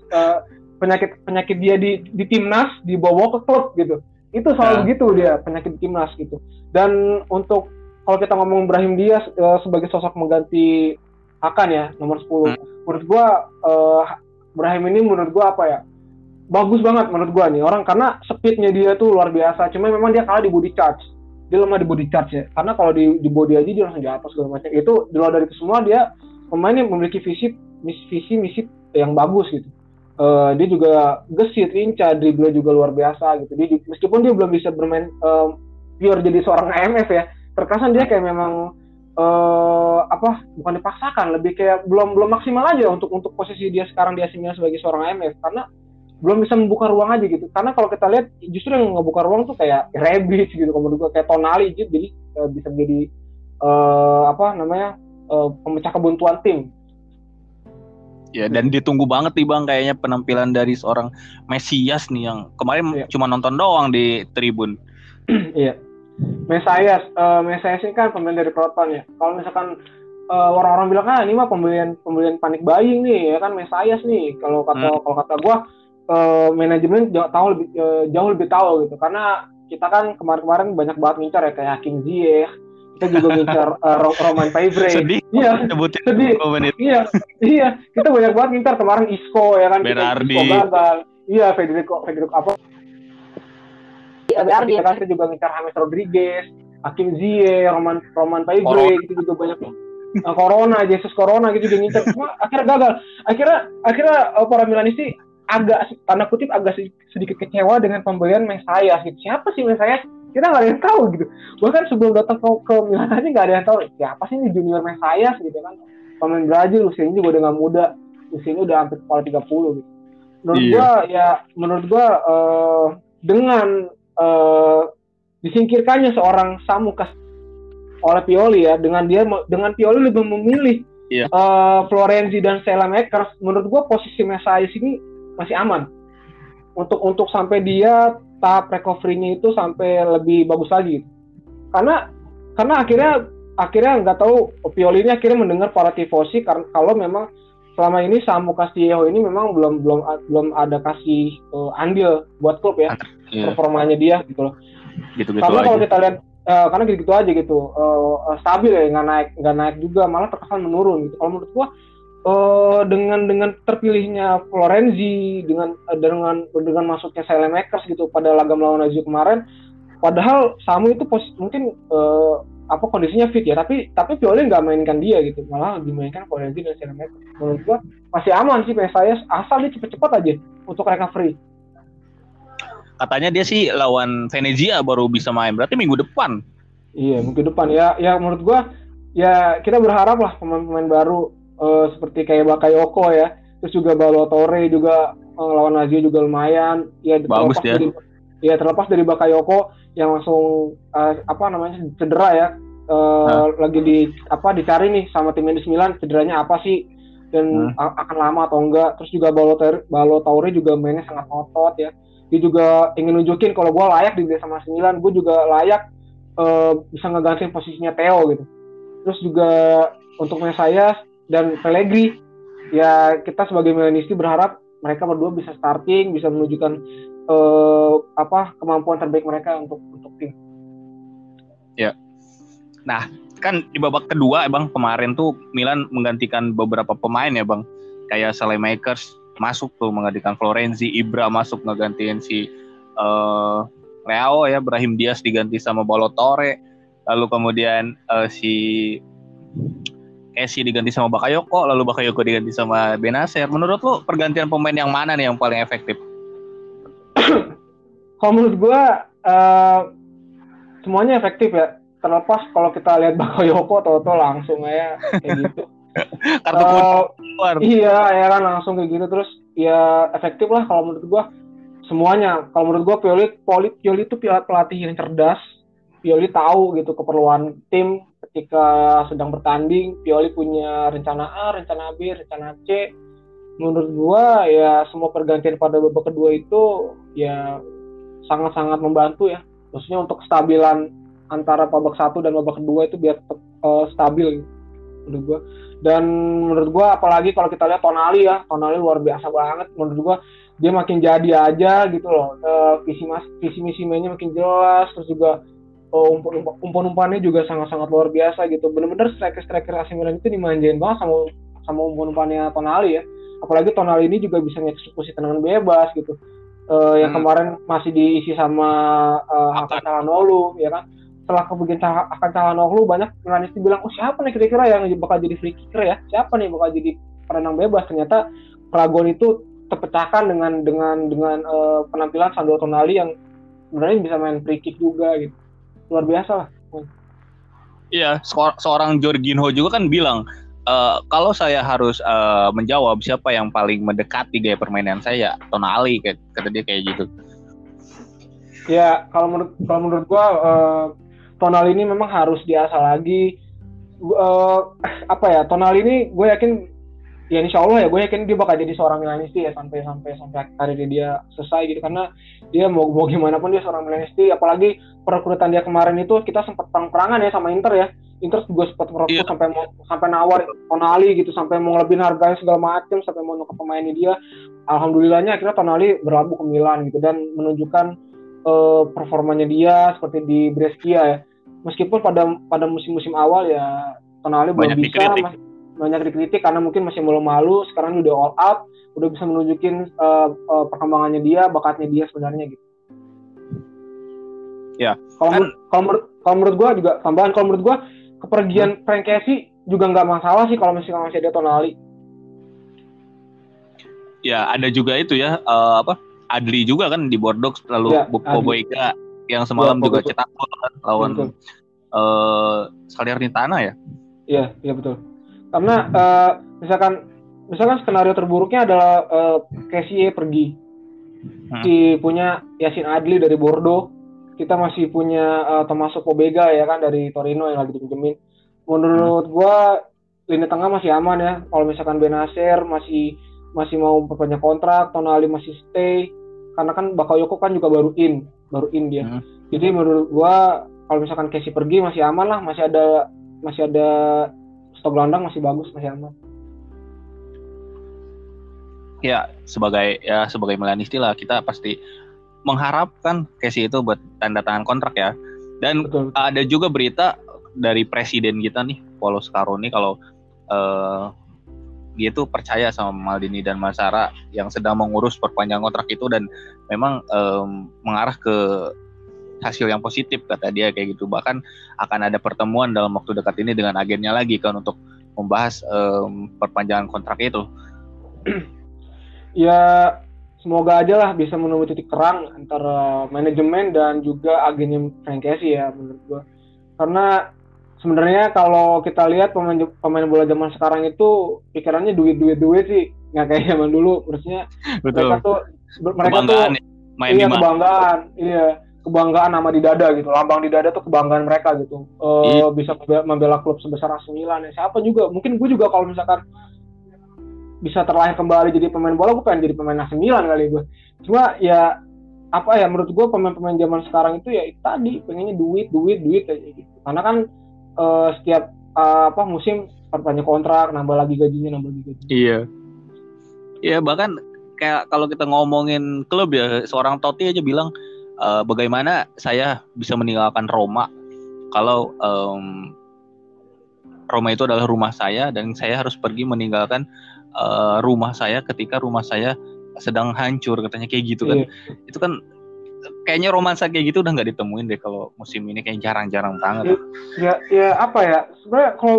Uh, penyakit penyakit dia di di timnas dibawa ke klub gitu. Itu selalu yeah. begitu dia penyakit di timnas gitu. Dan untuk kalau kita ngomong Brahim Diaz uh, sebagai sosok mengganti Hakan ya nomor 10 hmm. menurut gue uh, Brahim ini menurut gue apa ya bagus banget menurut gue nih orang. Karena speednya dia tuh luar biasa cuma memang dia kalah di body charge dia lemah di body charge ya. Karena kalau di, di body aja dia langsung jatuh segala macam. Itu di luar dari itu semua dia pemain yang memiliki visi visi misi yang bagus gitu. Uh, dia juga gesit lincah dribble juga luar biasa gitu. Dia meskipun dia belum bisa bermain uh, pure jadi seorang AMF ya terkesan dia kayak memang uh, apa bukan dipaksakan lebih kayak belum belum maksimal aja untuk untuk posisi dia sekarang di AC sebagai seorang AMF karena belum bisa membuka ruang aja gitu. Karena kalau kita lihat justru yang ngebuka ruang tuh kayak Rebic gitu kemudian juga kayak Tonali gitu jadi uh, bisa menjadi uh, apa namanya uh, pemecah kebuntuan tim. Ya dan ditunggu banget nih bang kayaknya penampilan dari seorang Mesias nih yang kemarin ya. cuma nonton doang di tribun. [clears throat] Iya. Mesias uh, Mesias ini kan pemain dari Proton ya. Kalau misalkan uh, orang-orang bilang ah ini mah pembelian pembelian panik buying nih ya kan Mesias nih. Kalau kata hmm. kalau kata gue uh, manajemen jauh tahu lebih uh, jauh lebih tahu gitu. Karena kita kan kemarin-kemarin banyak banget ngincar ya kayak Hakim Ziyech. Kita juga ngincar uh, Roman Favre sedih iya. sedih. iya. Iya. Kita banyak banget ngincar kemarin Isco ya kan? Berardi. Iya Federico Federico apa? Iya, Berardi. kita kan juga ngincar James Rodriguez Hakim Ziyech Roman Roman Favre itu juga banyak. Uh, Corona Jesus Corona gitu juga ngincar. Cuma akhirnya gagal. Akhirnya akhirnya uh, para Milanisti agak tanda kutip agak sedikit kecewa dengan pembelian Mesias gitu. Siapa sih Mesias? Kita nggak ada yang tahu gitu. Bahkan sebelum datang ke, ke Milan aja nggak ada yang tahu siapa sih ini junior Mesias gitu kan. Pemain Brazil usianya juga udah nggak muda. Usianya udah hampir kepala 30 gitu. Menurut iya. gua ya menurut gua uh, dengan uh, disingkirkannya seorang Samukas oleh Pioli ya dengan dia dengan Pioli lebih memilih yeah. Iya. uh, Florenzi dan Sela Makers menurut gua posisi Mesias ini masih aman. Untuk untuk sampai dia tahap recovery-nya itu sampai lebih bagus lagi. Karena karena akhirnya akhirnya nggak tahu Pioli ini akhirnya mendengar para tifosi karena kalau memang selama ini Samu Castillejo ini memang belum belum belum ada kasih uh, andil buat klub ya yeah. performanya dia gitu loh. Gitu -gitu karena kalau kita lihat uh, karena gitu, gitu aja gitu uh, stabil ya nggak naik nggak naik juga malah terkesan menurun gitu. Kalau menurut gua uh, dengan dengan terpilihnya Florenzi dengan dengan dengan masuknya Makers gitu pada laga melawan Lazio kemarin padahal Samu itu pos, mungkin uh, apa kondisinya fit ya tapi tapi Pioli nggak mainkan dia gitu malah dimainkan Florenzi dan Selemakers menurut gua masih aman sih saya asal dia cepet-cepet aja untuk recovery. Katanya dia sih lawan Venezia baru bisa main berarti minggu depan. Iya minggu depan. Ya ya menurut gua ya kita berharap lah pemain-pemain baru uh, seperti kayak Bakayoko ya. Terus juga Balotore juga uh, lawan Lazio juga lumayan. Ya bagus ya. dari, ya terlepas dari Bakayoko yang langsung uh, apa namanya cedera ya. Uh, nah. lagi di apa dicari nih sama tim Indonesia Milan cederanya apa sih? Dan hmm. akan lama atau enggak? Terus juga Balotelli Balotelli juga mainnya sangat otot ya. Dia juga ingin nunjukin kalau gue layak di sama Milan. Gue juga layak uh, bisa ngegantiin posisinya Theo gitu. Terus juga untuk saya dan Pellegrini ya kita sebagai Milanisti berharap mereka berdua bisa starting bisa menunjukkan uh, apa kemampuan terbaik mereka untuk untuk tim. Ya. Nah, kan di babak kedua bang kemarin tuh Milan menggantikan beberapa pemain ya bang kayak Makers masuk tuh menggantikan Florenzi Ibra masuk ngegantiin si uh, Leo ya Brahim Diaz diganti sama Balotore lalu kemudian uh, si Esi diganti sama Bakayoko lalu Bakayoko diganti sama Benacer menurut lo pergantian pemain yang mana nih yang paling efektif? [clears throat] Kalau menurut gue uh, semuanya efektif ya. Terlepas kalau kita lihat Bakayoko atau langsung aja kayak gitu. [laughs] Kartu uh, iya ya kan langsung kayak gitu. Terus ya efektif lah kalau menurut gue semuanya. Kalau menurut gue Pioli Pioli Pioli itu pelatih yang cerdas. Pioli tahu gitu keperluan tim ketika sedang bertanding Pioli punya rencana A rencana B rencana C. Menurut gua ya semua pergantian pada babak kedua itu ya sangat-sangat membantu ya. Maksudnya untuk kestabilan antara babak satu dan babak kedua itu biar tetap uh, stabil menurut gua. Dan menurut gua apalagi kalau kita lihat Tonali ya. Tonali luar biasa banget menurut gua. Dia makin jadi aja gitu loh. Uh, visi visi misi mainnya makin jelas terus juga uh, umpan-umpannya juga sangat-sangat luar biasa gitu. Bener-bener striker-striker AC Milan itu dimanjain banget sama sama umpan-umpannya Tonali ya. Apalagi tonal ini juga bisa mengeksekusi tendangan bebas gitu. Uh, yang hmm. kemarin masih diisi sama uh, Hakan Calhanoglu ya kan? Setelah kemudian akan Calhanoglu banyak analisis bilang oh siapa nih kira-kira yang bakal jadi free kicker ya? Siapa nih bakal jadi penendang bebas? Ternyata keraguan itu terpecahkan dengan dengan dengan uh, penampilan Sandro Tonali yang sebenarnya bisa main free kick juga gitu luar biasa lah Iya, seorang Jorginho juga kan bilang uh, kalau saya harus uh, menjawab siapa yang paling mendekati gaya permainan saya, Tonali kayak kata dia kayak gitu. Ya, kalau menurut kalau menurut gua uh, Tonali ini memang harus diasah lagi. Uh, [clears throat] apa ya, Tonali ini gue yakin ya insya Allah ya gue yakin dia bakal jadi seorang Milanisti ya sampai sampai sampai karir dia selesai gitu. Karena dia mau mau gimana pun dia seorang Milanisti apalagi perekrutan dia kemarin itu kita sempat perang perangan ya sama Inter ya. Inter juga sempat merekrut yeah. sampai mau sampai nawar Tonali gitu sampai mau ngelebihin harganya segala macam sampai mau nukar pemainnya dia. Alhamdulillahnya akhirnya Tonali berlabuh ke Milan gitu dan menunjukkan uh, performanya dia seperti di Brescia ya. Meskipun pada pada musim-musim awal ya Tonali belum bisa banyak dikritik karena mungkin masih belum malu sekarang udah all out udah bisa menunjukin uh, uh, perkembangannya dia bakatnya dia sebenarnya gitu ya kalau kan, kalau menurut kalau menurut gue juga tambahan kalau menurut gue kepergian hmm. Frank Casey juga nggak masalah sih kalau misalnya masih ada Tonali. Ya ada juga itu ya uh, apa Adli juga kan di Bordeaux lalu ya, Boboiga yang semalam ya, juga cetak gol kan lawan uh, Salernitana ya. Iya iya betul. Karena uh, misalkan misalkan skenario terburuknya adalah uh, pergi. Hmm. Si punya Yasin Adli dari Bordeaux kita masih punya uh, Tommaso Pobega ya kan dari Torino yang lagi dipinjemin. Menurut hmm. gua lini tengah masih aman ya. Kalau misalkan Benacer masih masih mau perpanjang kontrak, Tonali masih stay karena kan Bakayoko kan juga baru in, baru in dia. Hmm. Jadi menurut gua kalau misalkan Casey pergi masih aman lah, masih ada masih ada stok gelandang masih bagus, masih aman. Ya, sebagai ya sebagai Milanisti lah kita pasti mengharapkan Casey itu buat tanda tangan kontrak ya. Dan Betul. ada juga berita dari presiden kita nih, Paulo Scaroni kalau uh, dia tuh percaya sama Maldini dan Masara yang sedang mengurus perpanjangan kontrak itu dan memang um, mengarah ke hasil yang positif kata dia kayak gitu. Bahkan akan ada pertemuan dalam waktu dekat ini dengan agennya lagi kan untuk membahas um, perpanjangan kontrak itu. Ya semoga aja lah bisa menemukan titik terang antara manajemen dan juga agennya Frankesi ya menurut gua. Karena sebenarnya kalau kita lihat pemain pemain bola zaman sekarang itu pikirannya duit duit duit sih. Nggak kayak zaman dulu. Maksudnya Betul. mereka tuh mereka kebanggaan, tuh main iya kebanggaan. Iya kebanggaan nama di dada gitu lambang di dada tuh kebanggaan mereka gitu uh, iya. bisa membela klub sebesar AC Milan ya siapa juga mungkin gue juga kalau misalkan bisa terlahir kembali jadi pemain bola gue pengen jadi pemain AC Milan kali gue cuma ya apa ya menurut gue pemain-pemain zaman sekarang itu ya itu tadi pengennya duit duit duit aja gitu karena kan uh, setiap uh, apa musim perpanjang kontrak, nambah lagi gajinya, nambah lagi gajinya. Iya. Iya bahkan kayak kalau kita ngomongin klub ya, seorang Totti aja bilang uh, bagaimana saya bisa meninggalkan Roma kalau um, Roma itu adalah rumah saya dan saya harus pergi meninggalkan uh, rumah saya ketika rumah saya sedang hancur katanya kayak gitu kan. Iya. Itu kan kayaknya romansa kayak gitu udah nggak ditemuin deh kalau musim ini kayak jarang-jarang banget. Ya, ya apa ya? Sebenarnya kalau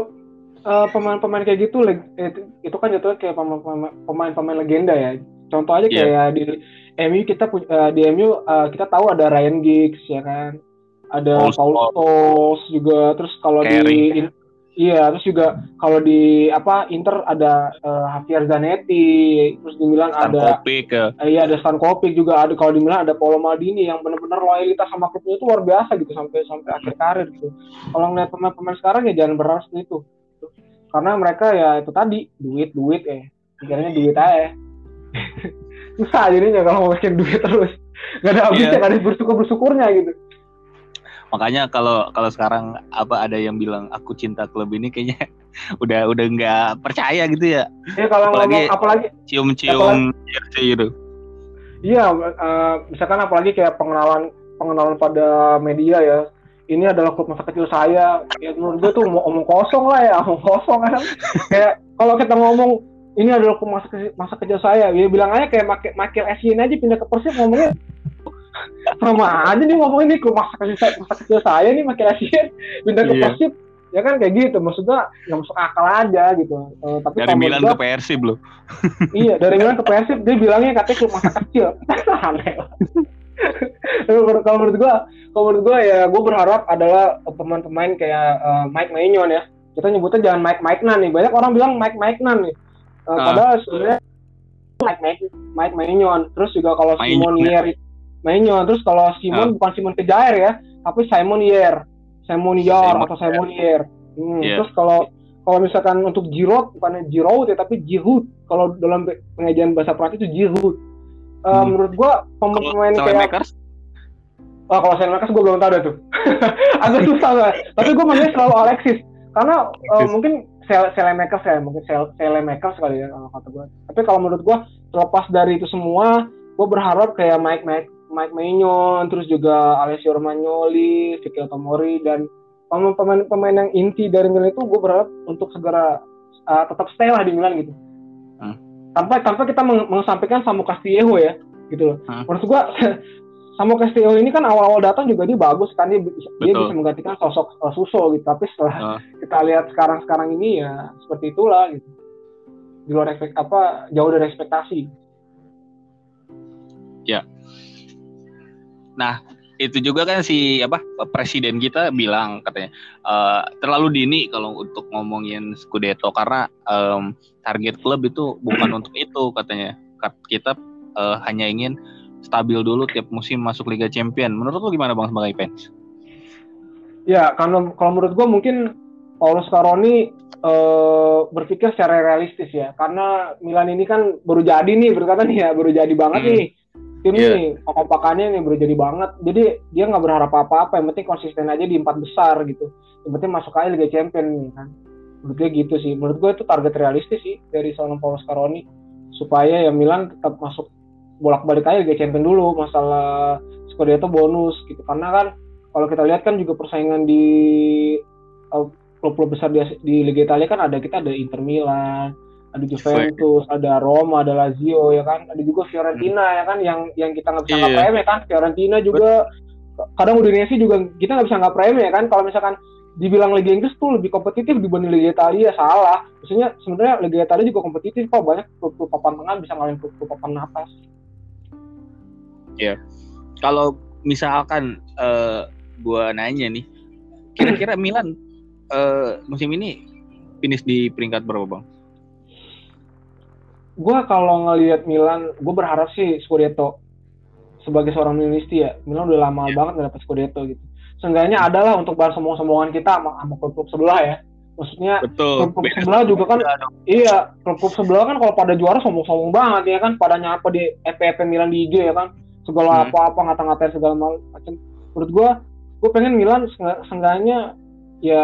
uh, pemain-pemain kayak gitu itu, itu kan jatuhnya kayak pemain-pemain legenda ya. Contoh aja kayak yeah. di MU kita uh, di MU uh, kita tahu ada Ryan Giggs ya kan. Ada Paul Scholes juga terus kalau di Iya, terus juga kalau di apa Inter ada uh, Javier Zanetti, terus di Milan Stan ada Kopik, ya. uh, iya ada Stan Kopik juga ada kalau di Milan ada Paulo Maldini yang benar-benar loyalitas sama klubnya itu luar biasa gitu sampai sampai akhir karir gitu. Kalau ngeliat pemain-pemain sekarang ya jangan berharap itu. Karena mereka ya itu tadi duit duit ya, pikirannya duit aja. Susah jadinya kalau mau bikin duit terus. Gak ada habisnya, yeah. ada bersyukur bersyukurnya gitu makanya kalau kalau sekarang apa ada yang bilang aku cinta klub ini kayaknya [laughs] udah udah nggak percaya gitu ya. Iya kalau apalagi, ngomong apalagi cium-cium gitu. Iya, uh, misalkan apalagi kayak pengenalan pengenalan pada media ya. Ini adalah klub masa kecil saya. Ya menurut gue tuh mau omong kosong lah ya, omong kosong kan. [laughs] kayak kalau kita ngomong ini adalah masa kecil, masa kecil saya, ya bilang aja kayak Michael Essien aja pindah ke Persib ngomongnya [laughs] sama aja nih ngomong ini ke masa kecil saya masa kecil saya nih makin Asia pindah ke iya. Persib. Ya kan kayak gitu. Maksudnya nggak masuk akal aja gitu. Uh, tapi dari Milan ke Persib loh. [laughs] Iya dari Milan ke Persib dia bilangnya katanya klub masa kecil. [laughs] Aneh. Kalau menurut gua kalau menurut gua ya gua berharap adalah pemain-pemain kayak uh, Mike Maignan ya. Kita nyebutnya jangan Mike Mike Nan nih. Banyak orang bilang Mike Mike Nan nih uh, uh. padahal sebenarnya Mike Mike Mike Maignan terus juga kalau Simon Nier Mainnya terus kalau Simon uh. bukan Simon Kejair ya tapi Simon Yer Simon Yer atau Simon Yer hmm, yeah. terus kalau kalau misalkan untuk Giroud bukan Giroud ya tapi Giroud kalau dalam pengajian bahasa Prancis itu Giroud uh, hmm. menurut gua pemain kayak Makers? Oh, kalau saya Makers gue belum tahu deh tuh. [laughs] Agak susah lah. Tapi gue manggilnya selalu Alexis. Karena Uh, mungkin Selemakers ya, mungkin Selemakers sekali ya kalau kata gue. Tapi kalau menurut gue, terlepas dari itu semua, gue berharap kayak Mike Mike Mike Maignan, terus juga Alessio Romagnoli, Vicky Tomori dan pemain-pemain yang inti dari Milan itu gue berharap untuk segera uh, tetap stay lah di Milan gitu. Hmm. Tanpa tanpa kita meng mengesampingkan Samu Castillejo ya, gitu loh. Hmm. Menurut gue [laughs] Samu Castillejo ini kan awal-awal datang juga dia bagus kan dia, dia bisa menggantikan sosok uh, Suso gitu. Tapi setelah uh. kita lihat sekarang-sekarang ini ya seperti itulah gitu. Di luar ekspekt apa jauh dari ekspektasi. Ya, Nah, itu juga kan si apa presiden kita bilang katanya uh, terlalu dini kalau untuk ngomongin Scudetto karena um, target klub itu bukan untuk itu katanya. Kita uh, hanya ingin stabil dulu tiap musim masuk Liga Champion. Menurut lu gimana Bang sebagai fans? Ya, kalau kalau menurut gua mungkin Paulus Scaroni uh, berpikir secara realistis ya. Karena Milan ini kan baru jadi nih berkata nih ya, baru jadi banget hmm. nih tim yeah. nih kompakannya nih baru jadi banget jadi dia nggak berharap apa-apa yang penting konsisten aja di empat besar gitu yang penting masuk aja Liga Champion nih kan menurut gue gitu sih menurut gue itu target realistis sih dari seorang Paulo Scaroni supaya ya Milan tetap masuk bolak-balik aja Liga Champion dulu masalah Scudetto bonus gitu. Karena kan kalau kita lihat kan juga persaingan di uh, klub-klub besar di, di Liga Italia kan ada kita ada Inter Milan ada Juventus, ada Roma, ada Lazio ya kan, ada juga Fiorentina hmm. ya kan? Yang yang kita nggak bisa yeah. KPM ya kan, Fiorentina juga kadang Udinese juga kita nggak bisa nggak premi ya kan? Kalau misalkan dibilang Liga Inggris tuh lebih kompetitif dibanding Liga Italia salah. Maksudnya sebenarnya Liga Italia juga kompetitif kok. Banyak klub-klub papan tengah bisa ngalahin klub-klub papan atas ya kalau misalkan uh, gua nanya nih kira-kira Milan uh, musim ini finish di peringkat berapa bang? Gua kalau ngelihat Milan, gue berharap sih Scudetto sebagai seorang Milanisti ya, Milan udah lama yeah. banget gak dapet Scudetto gitu. Seenggaknya adalah untuk balas sombong-sombongan kita sama, sama klub-klub sebelah ya. Maksudnya klub-klub sebelah juga kan, iya klub-klub sebelah kan kalau pada juara sombong-sombong banget ya kan, pada nyapa di EP-EP Milan di IG ya kan, segala hmm. apa-apa ngata-ngatain segala macam. Menurut gue, gue pengen Milan seenggaknya ya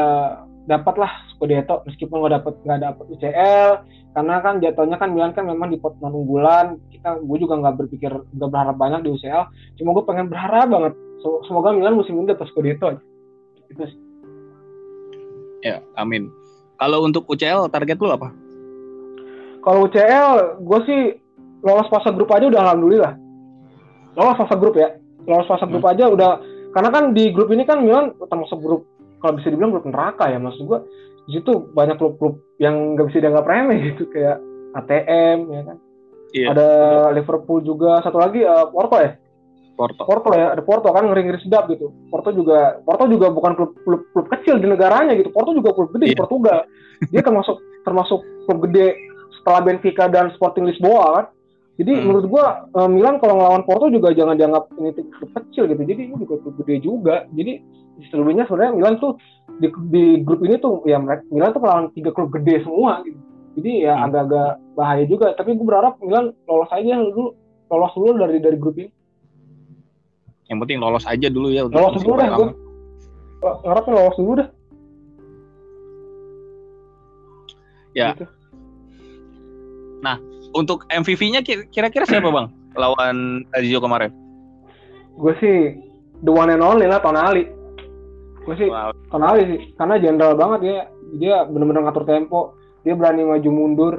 dapatlah Scudetto meskipun nggak dapat nggak dapat UCL karena kan jatuhnya kan Milan kan memang di pot non unggulan kita gue juga nggak berpikir nggak berharap banyak di UCL cuma gue pengen berharap banget. Semoga Milan musim ini dapat Scudetto itu sih. Ya amin. Kalau untuk UCL target lu apa? Kalau UCL gue sih lolos fase grup aja udah alhamdulillah lolos fase grup ya. Lolos fase grup hmm. aja udah karena kan di grup ini kan Milan termasuk grup kalau bisa dibilang grup neraka ya maksud gue di situ banyak klub-klub yang nggak bisa dianggap remeh gitu kayak ATM ya kan. Iya. ada Liverpool juga satu lagi uh, Porto ya? Porto. Porto ya ada Porto kan ngeri ngeri sedap gitu. Porto juga Porto juga bukan klub klub, klub kecil di negaranya gitu. Porto juga klub gede di Portugal. Dia termasuk termasuk klub gede setelah Benfica dan Sporting Lisboa kan jadi hmm. menurut gua uh, Milan kalau ngelawan Porto juga jangan dianggap ini kecil gitu jadi ini juga gede juga jadi selebihnya sebenarnya Milan tuh di, di grup ini tuh ya Milan tuh melawan tiga klub gede semua gitu. Jadi ya hmm. agak-agak bahaya juga. Tapi gue berharap Milan lolos aja dulu, lolos dulu dari dari grup ini. Yang penting lolos aja dulu ya. Untuk lolos dulu dah gue. Ngarapnya lolos dulu dah. Ya. Gitu. Nah, untuk MVP-nya kira-kira siapa bang? Lawan Lazio kemarin? Gue sih the one and only lah Tonali gue sih wow. Tonali sih karena jenderal banget dia dia benar-benar ngatur tempo dia berani maju mundur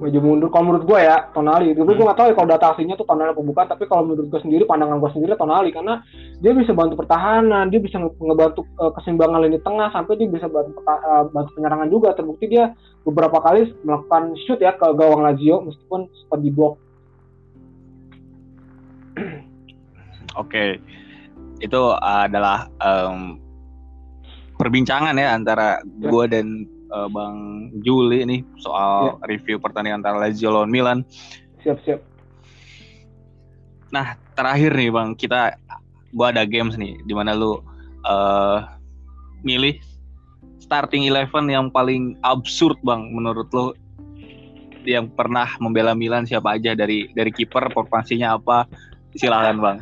maju mundur. Kalau menurut gue ya Tonali. Itu hmm. gue nggak tahu ya kalau data aslinya tuh Tonali pembukaan tapi kalau menurut gue sendiri pandangan gue sendiri Tonali. Karena dia bisa bantu pertahanan dia bisa ngebantu uh, keseimbangan lini tengah sampai dia bisa bantu, uh, bantu penyerangan juga. Terbukti dia beberapa kali melakukan shoot ya ke gawang Lazio meskipun sempat diblok Oke, itu adalah um, perbincangan ya antara ya. gue dan uh, Bang Juli ini soal ya. review pertandingan antara Lazio lawan Milan. Siap siap. Nah terakhir nih Bang, kita gue ada games nih di mana lu uh, milih starting eleven yang paling absurd Bang menurut lu yang pernah membela Milan siapa aja dari dari kiper formasinya apa silakan Bang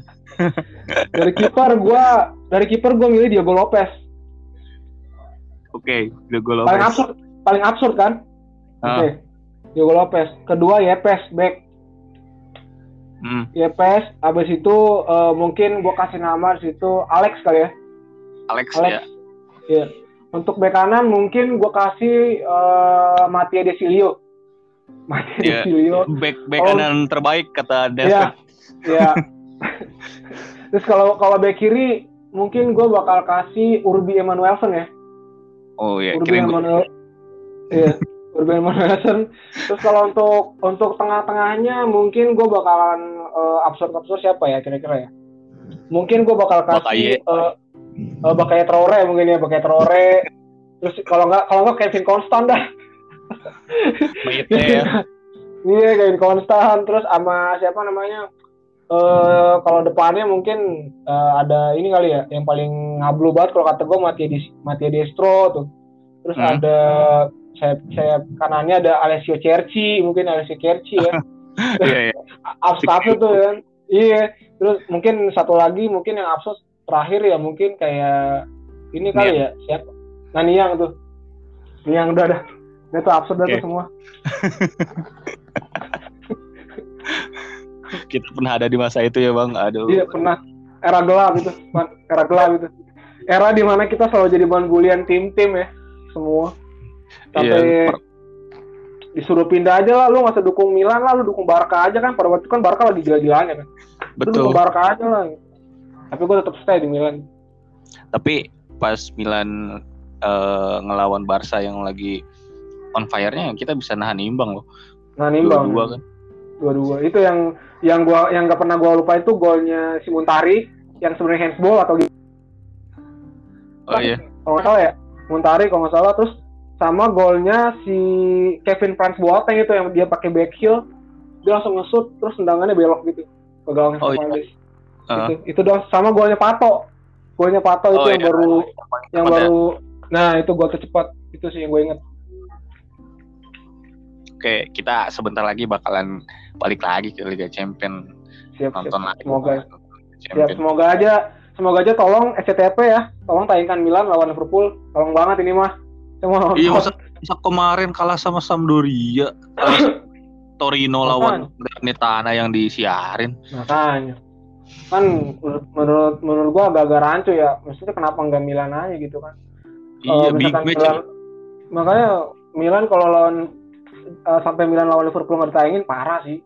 [laughs] dari kiper gue dari kiper gue milih Diego Lopez oke okay, Diego Lopez paling absurd paling absurd kan uh. oke okay. Diego Lopez kedua Yepes back hmm. Yepes abis itu uh, mungkin gue kasih nama di situ Alex kali ya Alex, Alex ya yeah. untuk back kanan mungkin gue kasih uh, Matia Desilio Matia yeah. Desilio back back oh, kanan terbaik kata David yeah. yeah. Terus kalau kalau back kiri mungkin gue bakal kasih Urbi Emanuelson ya. Oh iya. Urbi Emanuel. Iya. [laughs] Urbi Emanuelson. Terus kalau untuk untuk tengah-tengahnya mungkin gue bakalan uh, absurd absurd siapa ya kira-kira ya. Mungkin gue bakal kasih uh, uh, Bakaya Traore mungkin ya Bakaya Traore. Terus kalau nggak kalau nggak Kevin Constant dah. ya. [laughs] Iya Kevin Constant terus sama siapa namanya? Uh, kalau depannya mungkin uh, ada ini kali ya yang paling ngablu banget kalau kata gue Matia Di Matia Destro tuh terus hmm. ada saya saya kanannya ada Alessio Cerci mungkin Alessio Cerci ya [laughs] iya, iya. [laughs] absurd tuh kan iya terus mungkin satu lagi mungkin yang absurd terakhir ya mungkin kayak ini kali yeah. ya siapa Naniang tuh yang udah ada itu absurd okay. tuh semua [laughs] [laughs] kita pernah ada di masa itu ya bang. Aduh. Iya pernah. Era gelap itu era gelap itu. Era di mana kita selalu jadi bahan bulian tim-tim ya semua. Sampai iya, disuruh pindah aja lah. Lu nggak usah dukung Milan lah lu dukung Barca aja kan. Pada waktu itu kan Barca lagi gila-gilanya kan. Betul. lu dukung Barca aja lah. Tapi gue tetap stay di Milan. Tapi pas Milan uh, ngelawan Barca yang lagi on fire-nya kita bisa nahan imbang loh. Nahan imbang. Dua-dua kan. Dua-dua. Itu yang yang gua yang gak pernah gua lupa itu golnya si Muntari yang sebenarnya handsball atau gitu. Oh iya. Kalau nggak salah ya. Muntari kalau nggak salah terus sama golnya si Kevin Franz Boateng itu yang dia pakai back heel dia langsung ngesut terus tendangannya belok gitu ke gawang oh, iya. Uh. Itu, itu dong sama golnya Pato. Golnya Pato itu oh, yang iya. baru yang baru nah itu gol tercepat itu sih yang gue inget. Oke, kita sebentar lagi bakalan balik lagi ke Liga Champion. Siap, Nonton siap. lagi. Semoga. Siap, semoga aja semoga aja tolong SCTP ya, tolong tayangkan Milan lawan Liverpool. Tolong banget ini mah. Iya, masa, masa kemarin kalah sama Sampdoria. [coughs] Torino lawan Netana yang disiarin. Makanya. Kan menurut menurut gua agak-agak rancu ya. Maksudnya kenapa nggak Milan aja gitu kan? Iya, uh, big match. Milan, makanya Milan kalau lawan uh, sampai Milan lawan Liverpool nggak ditayangin parah sih.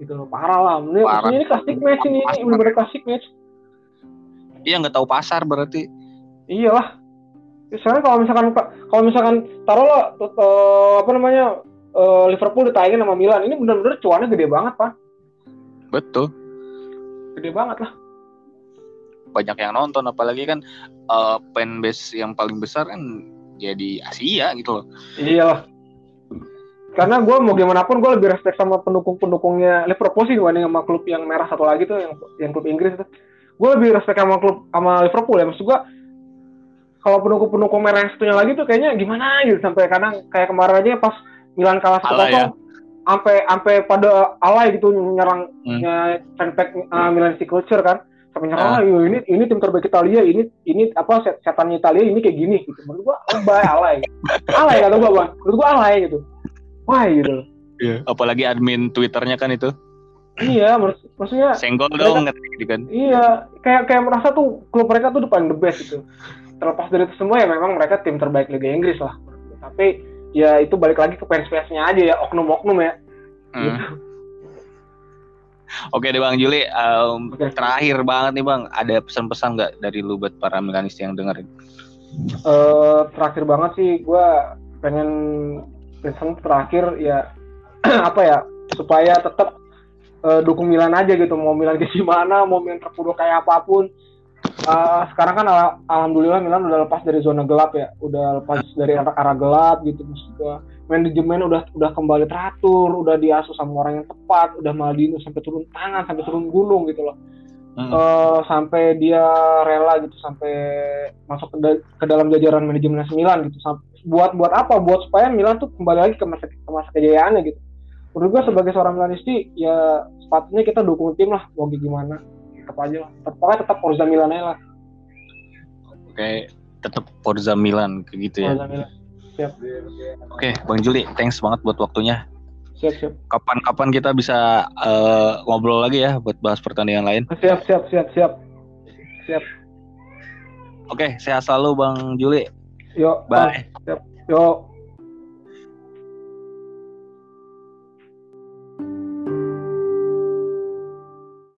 Gitu loh parah lah. Ini parah. ini klasik match ini ini benar-benar klasik match. Iya nggak tahu pasar berarti. Iyalah. Sekarang kalau misalkan kalau misalkan taruh lah uh, apa namanya uh, Liverpool ditayangin sama Milan ini benar-benar cuannya gede banget pak. Betul. Gede banget lah. Banyak yang nonton apalagi kan uh, fanbase yang paling besar kan jadi Asia gitu loh. Iyalah karena gue mau gimana pun gue lebih respect sama pendukung-pendukungnya Liverpool sih dibanding sama klub yang merah satu lagi tuh yang yang klub Inggris tuh. Gue lebih respect sama klub sama Liverpool ya. Maksud gue kalau pendukung-pendukung merah yang satunya lagi tuh kayaknya gimana gitu. Sampai kadang kayak kemarin aja pas Milan kalah satu kosong ya? sampai sampai pada alay gitu nyerang hmm. fanpage uh, Milan City Culture kan. Sampai nyerang uh. ini ini tim terbaik Italia ini ini apa setannya Italia ini kayak gini. Gitu. Menurut gua alay alay. [laughs] Alay kata gua bang. Menurut gua alay gitu wah gitu Iya, apalagi admin Twitternya kan itu. Iya, mak maksudnya senggol dong gitu kan. Iya, kayak kayak merasa tuh klub mereka tuh depan the best gitu. Terlepas dari itu semua ya memang mereka tim terbaik Liga Inggris lah. Tapi ya itu balik lagi ke fans-fansnya aja ya, oknum-oknum ya. Hmm. Gitu. Oke deh Bang Juli, um, okay. terakhir banget nih Bang, ada pesan-pesan nggak dari lu buat para Milanisti yang dengerin? Uh, terakhir banget sih, gue pengen pesan terakhir ya [clears throat] apa ya supaya tetap uh, dukung Milan aja gitu. Mau Milan ke mana mau Milan terpuruk kayak apa pun. Uh, sekarang kan al alhamdulillah Milan udah lepas dari zona gelap ya. Udah lepas dari arah, arah gelap gitu maksud manajemen udah udah kembali teratur udah diasuh sama orang yang tepat udah Maldino sampai turun tangan sampai turun gunung gitu loh hmm. uh, sampai dia rela gitu sampai masuk ke, da ke dalam jajaran manajemen Milan gitu. Sampai buat buat apa? Buat supaya Milan tuh kembali lagi ke masa ke masa kejayaannya gitu. Menurut gue sebagai seorang Milanisti ya sepatutnya kita dukung tim lah mau gimana. Tetap aja lah. Tetap, pokoknya tetap Forza Milan aja lah. Oke tetap Forza Milan kayak gitu ya. Forza Milan. siap. Oke Bang Juli thanks banget buat waktunya siap siap kapan-kapan kita bisa uh, ngobrol lagi ya buat bahas pertandingan lain siap siap siap siap siap oke sehat selalu Bang Juli Yo, bye. Yuk. Yo.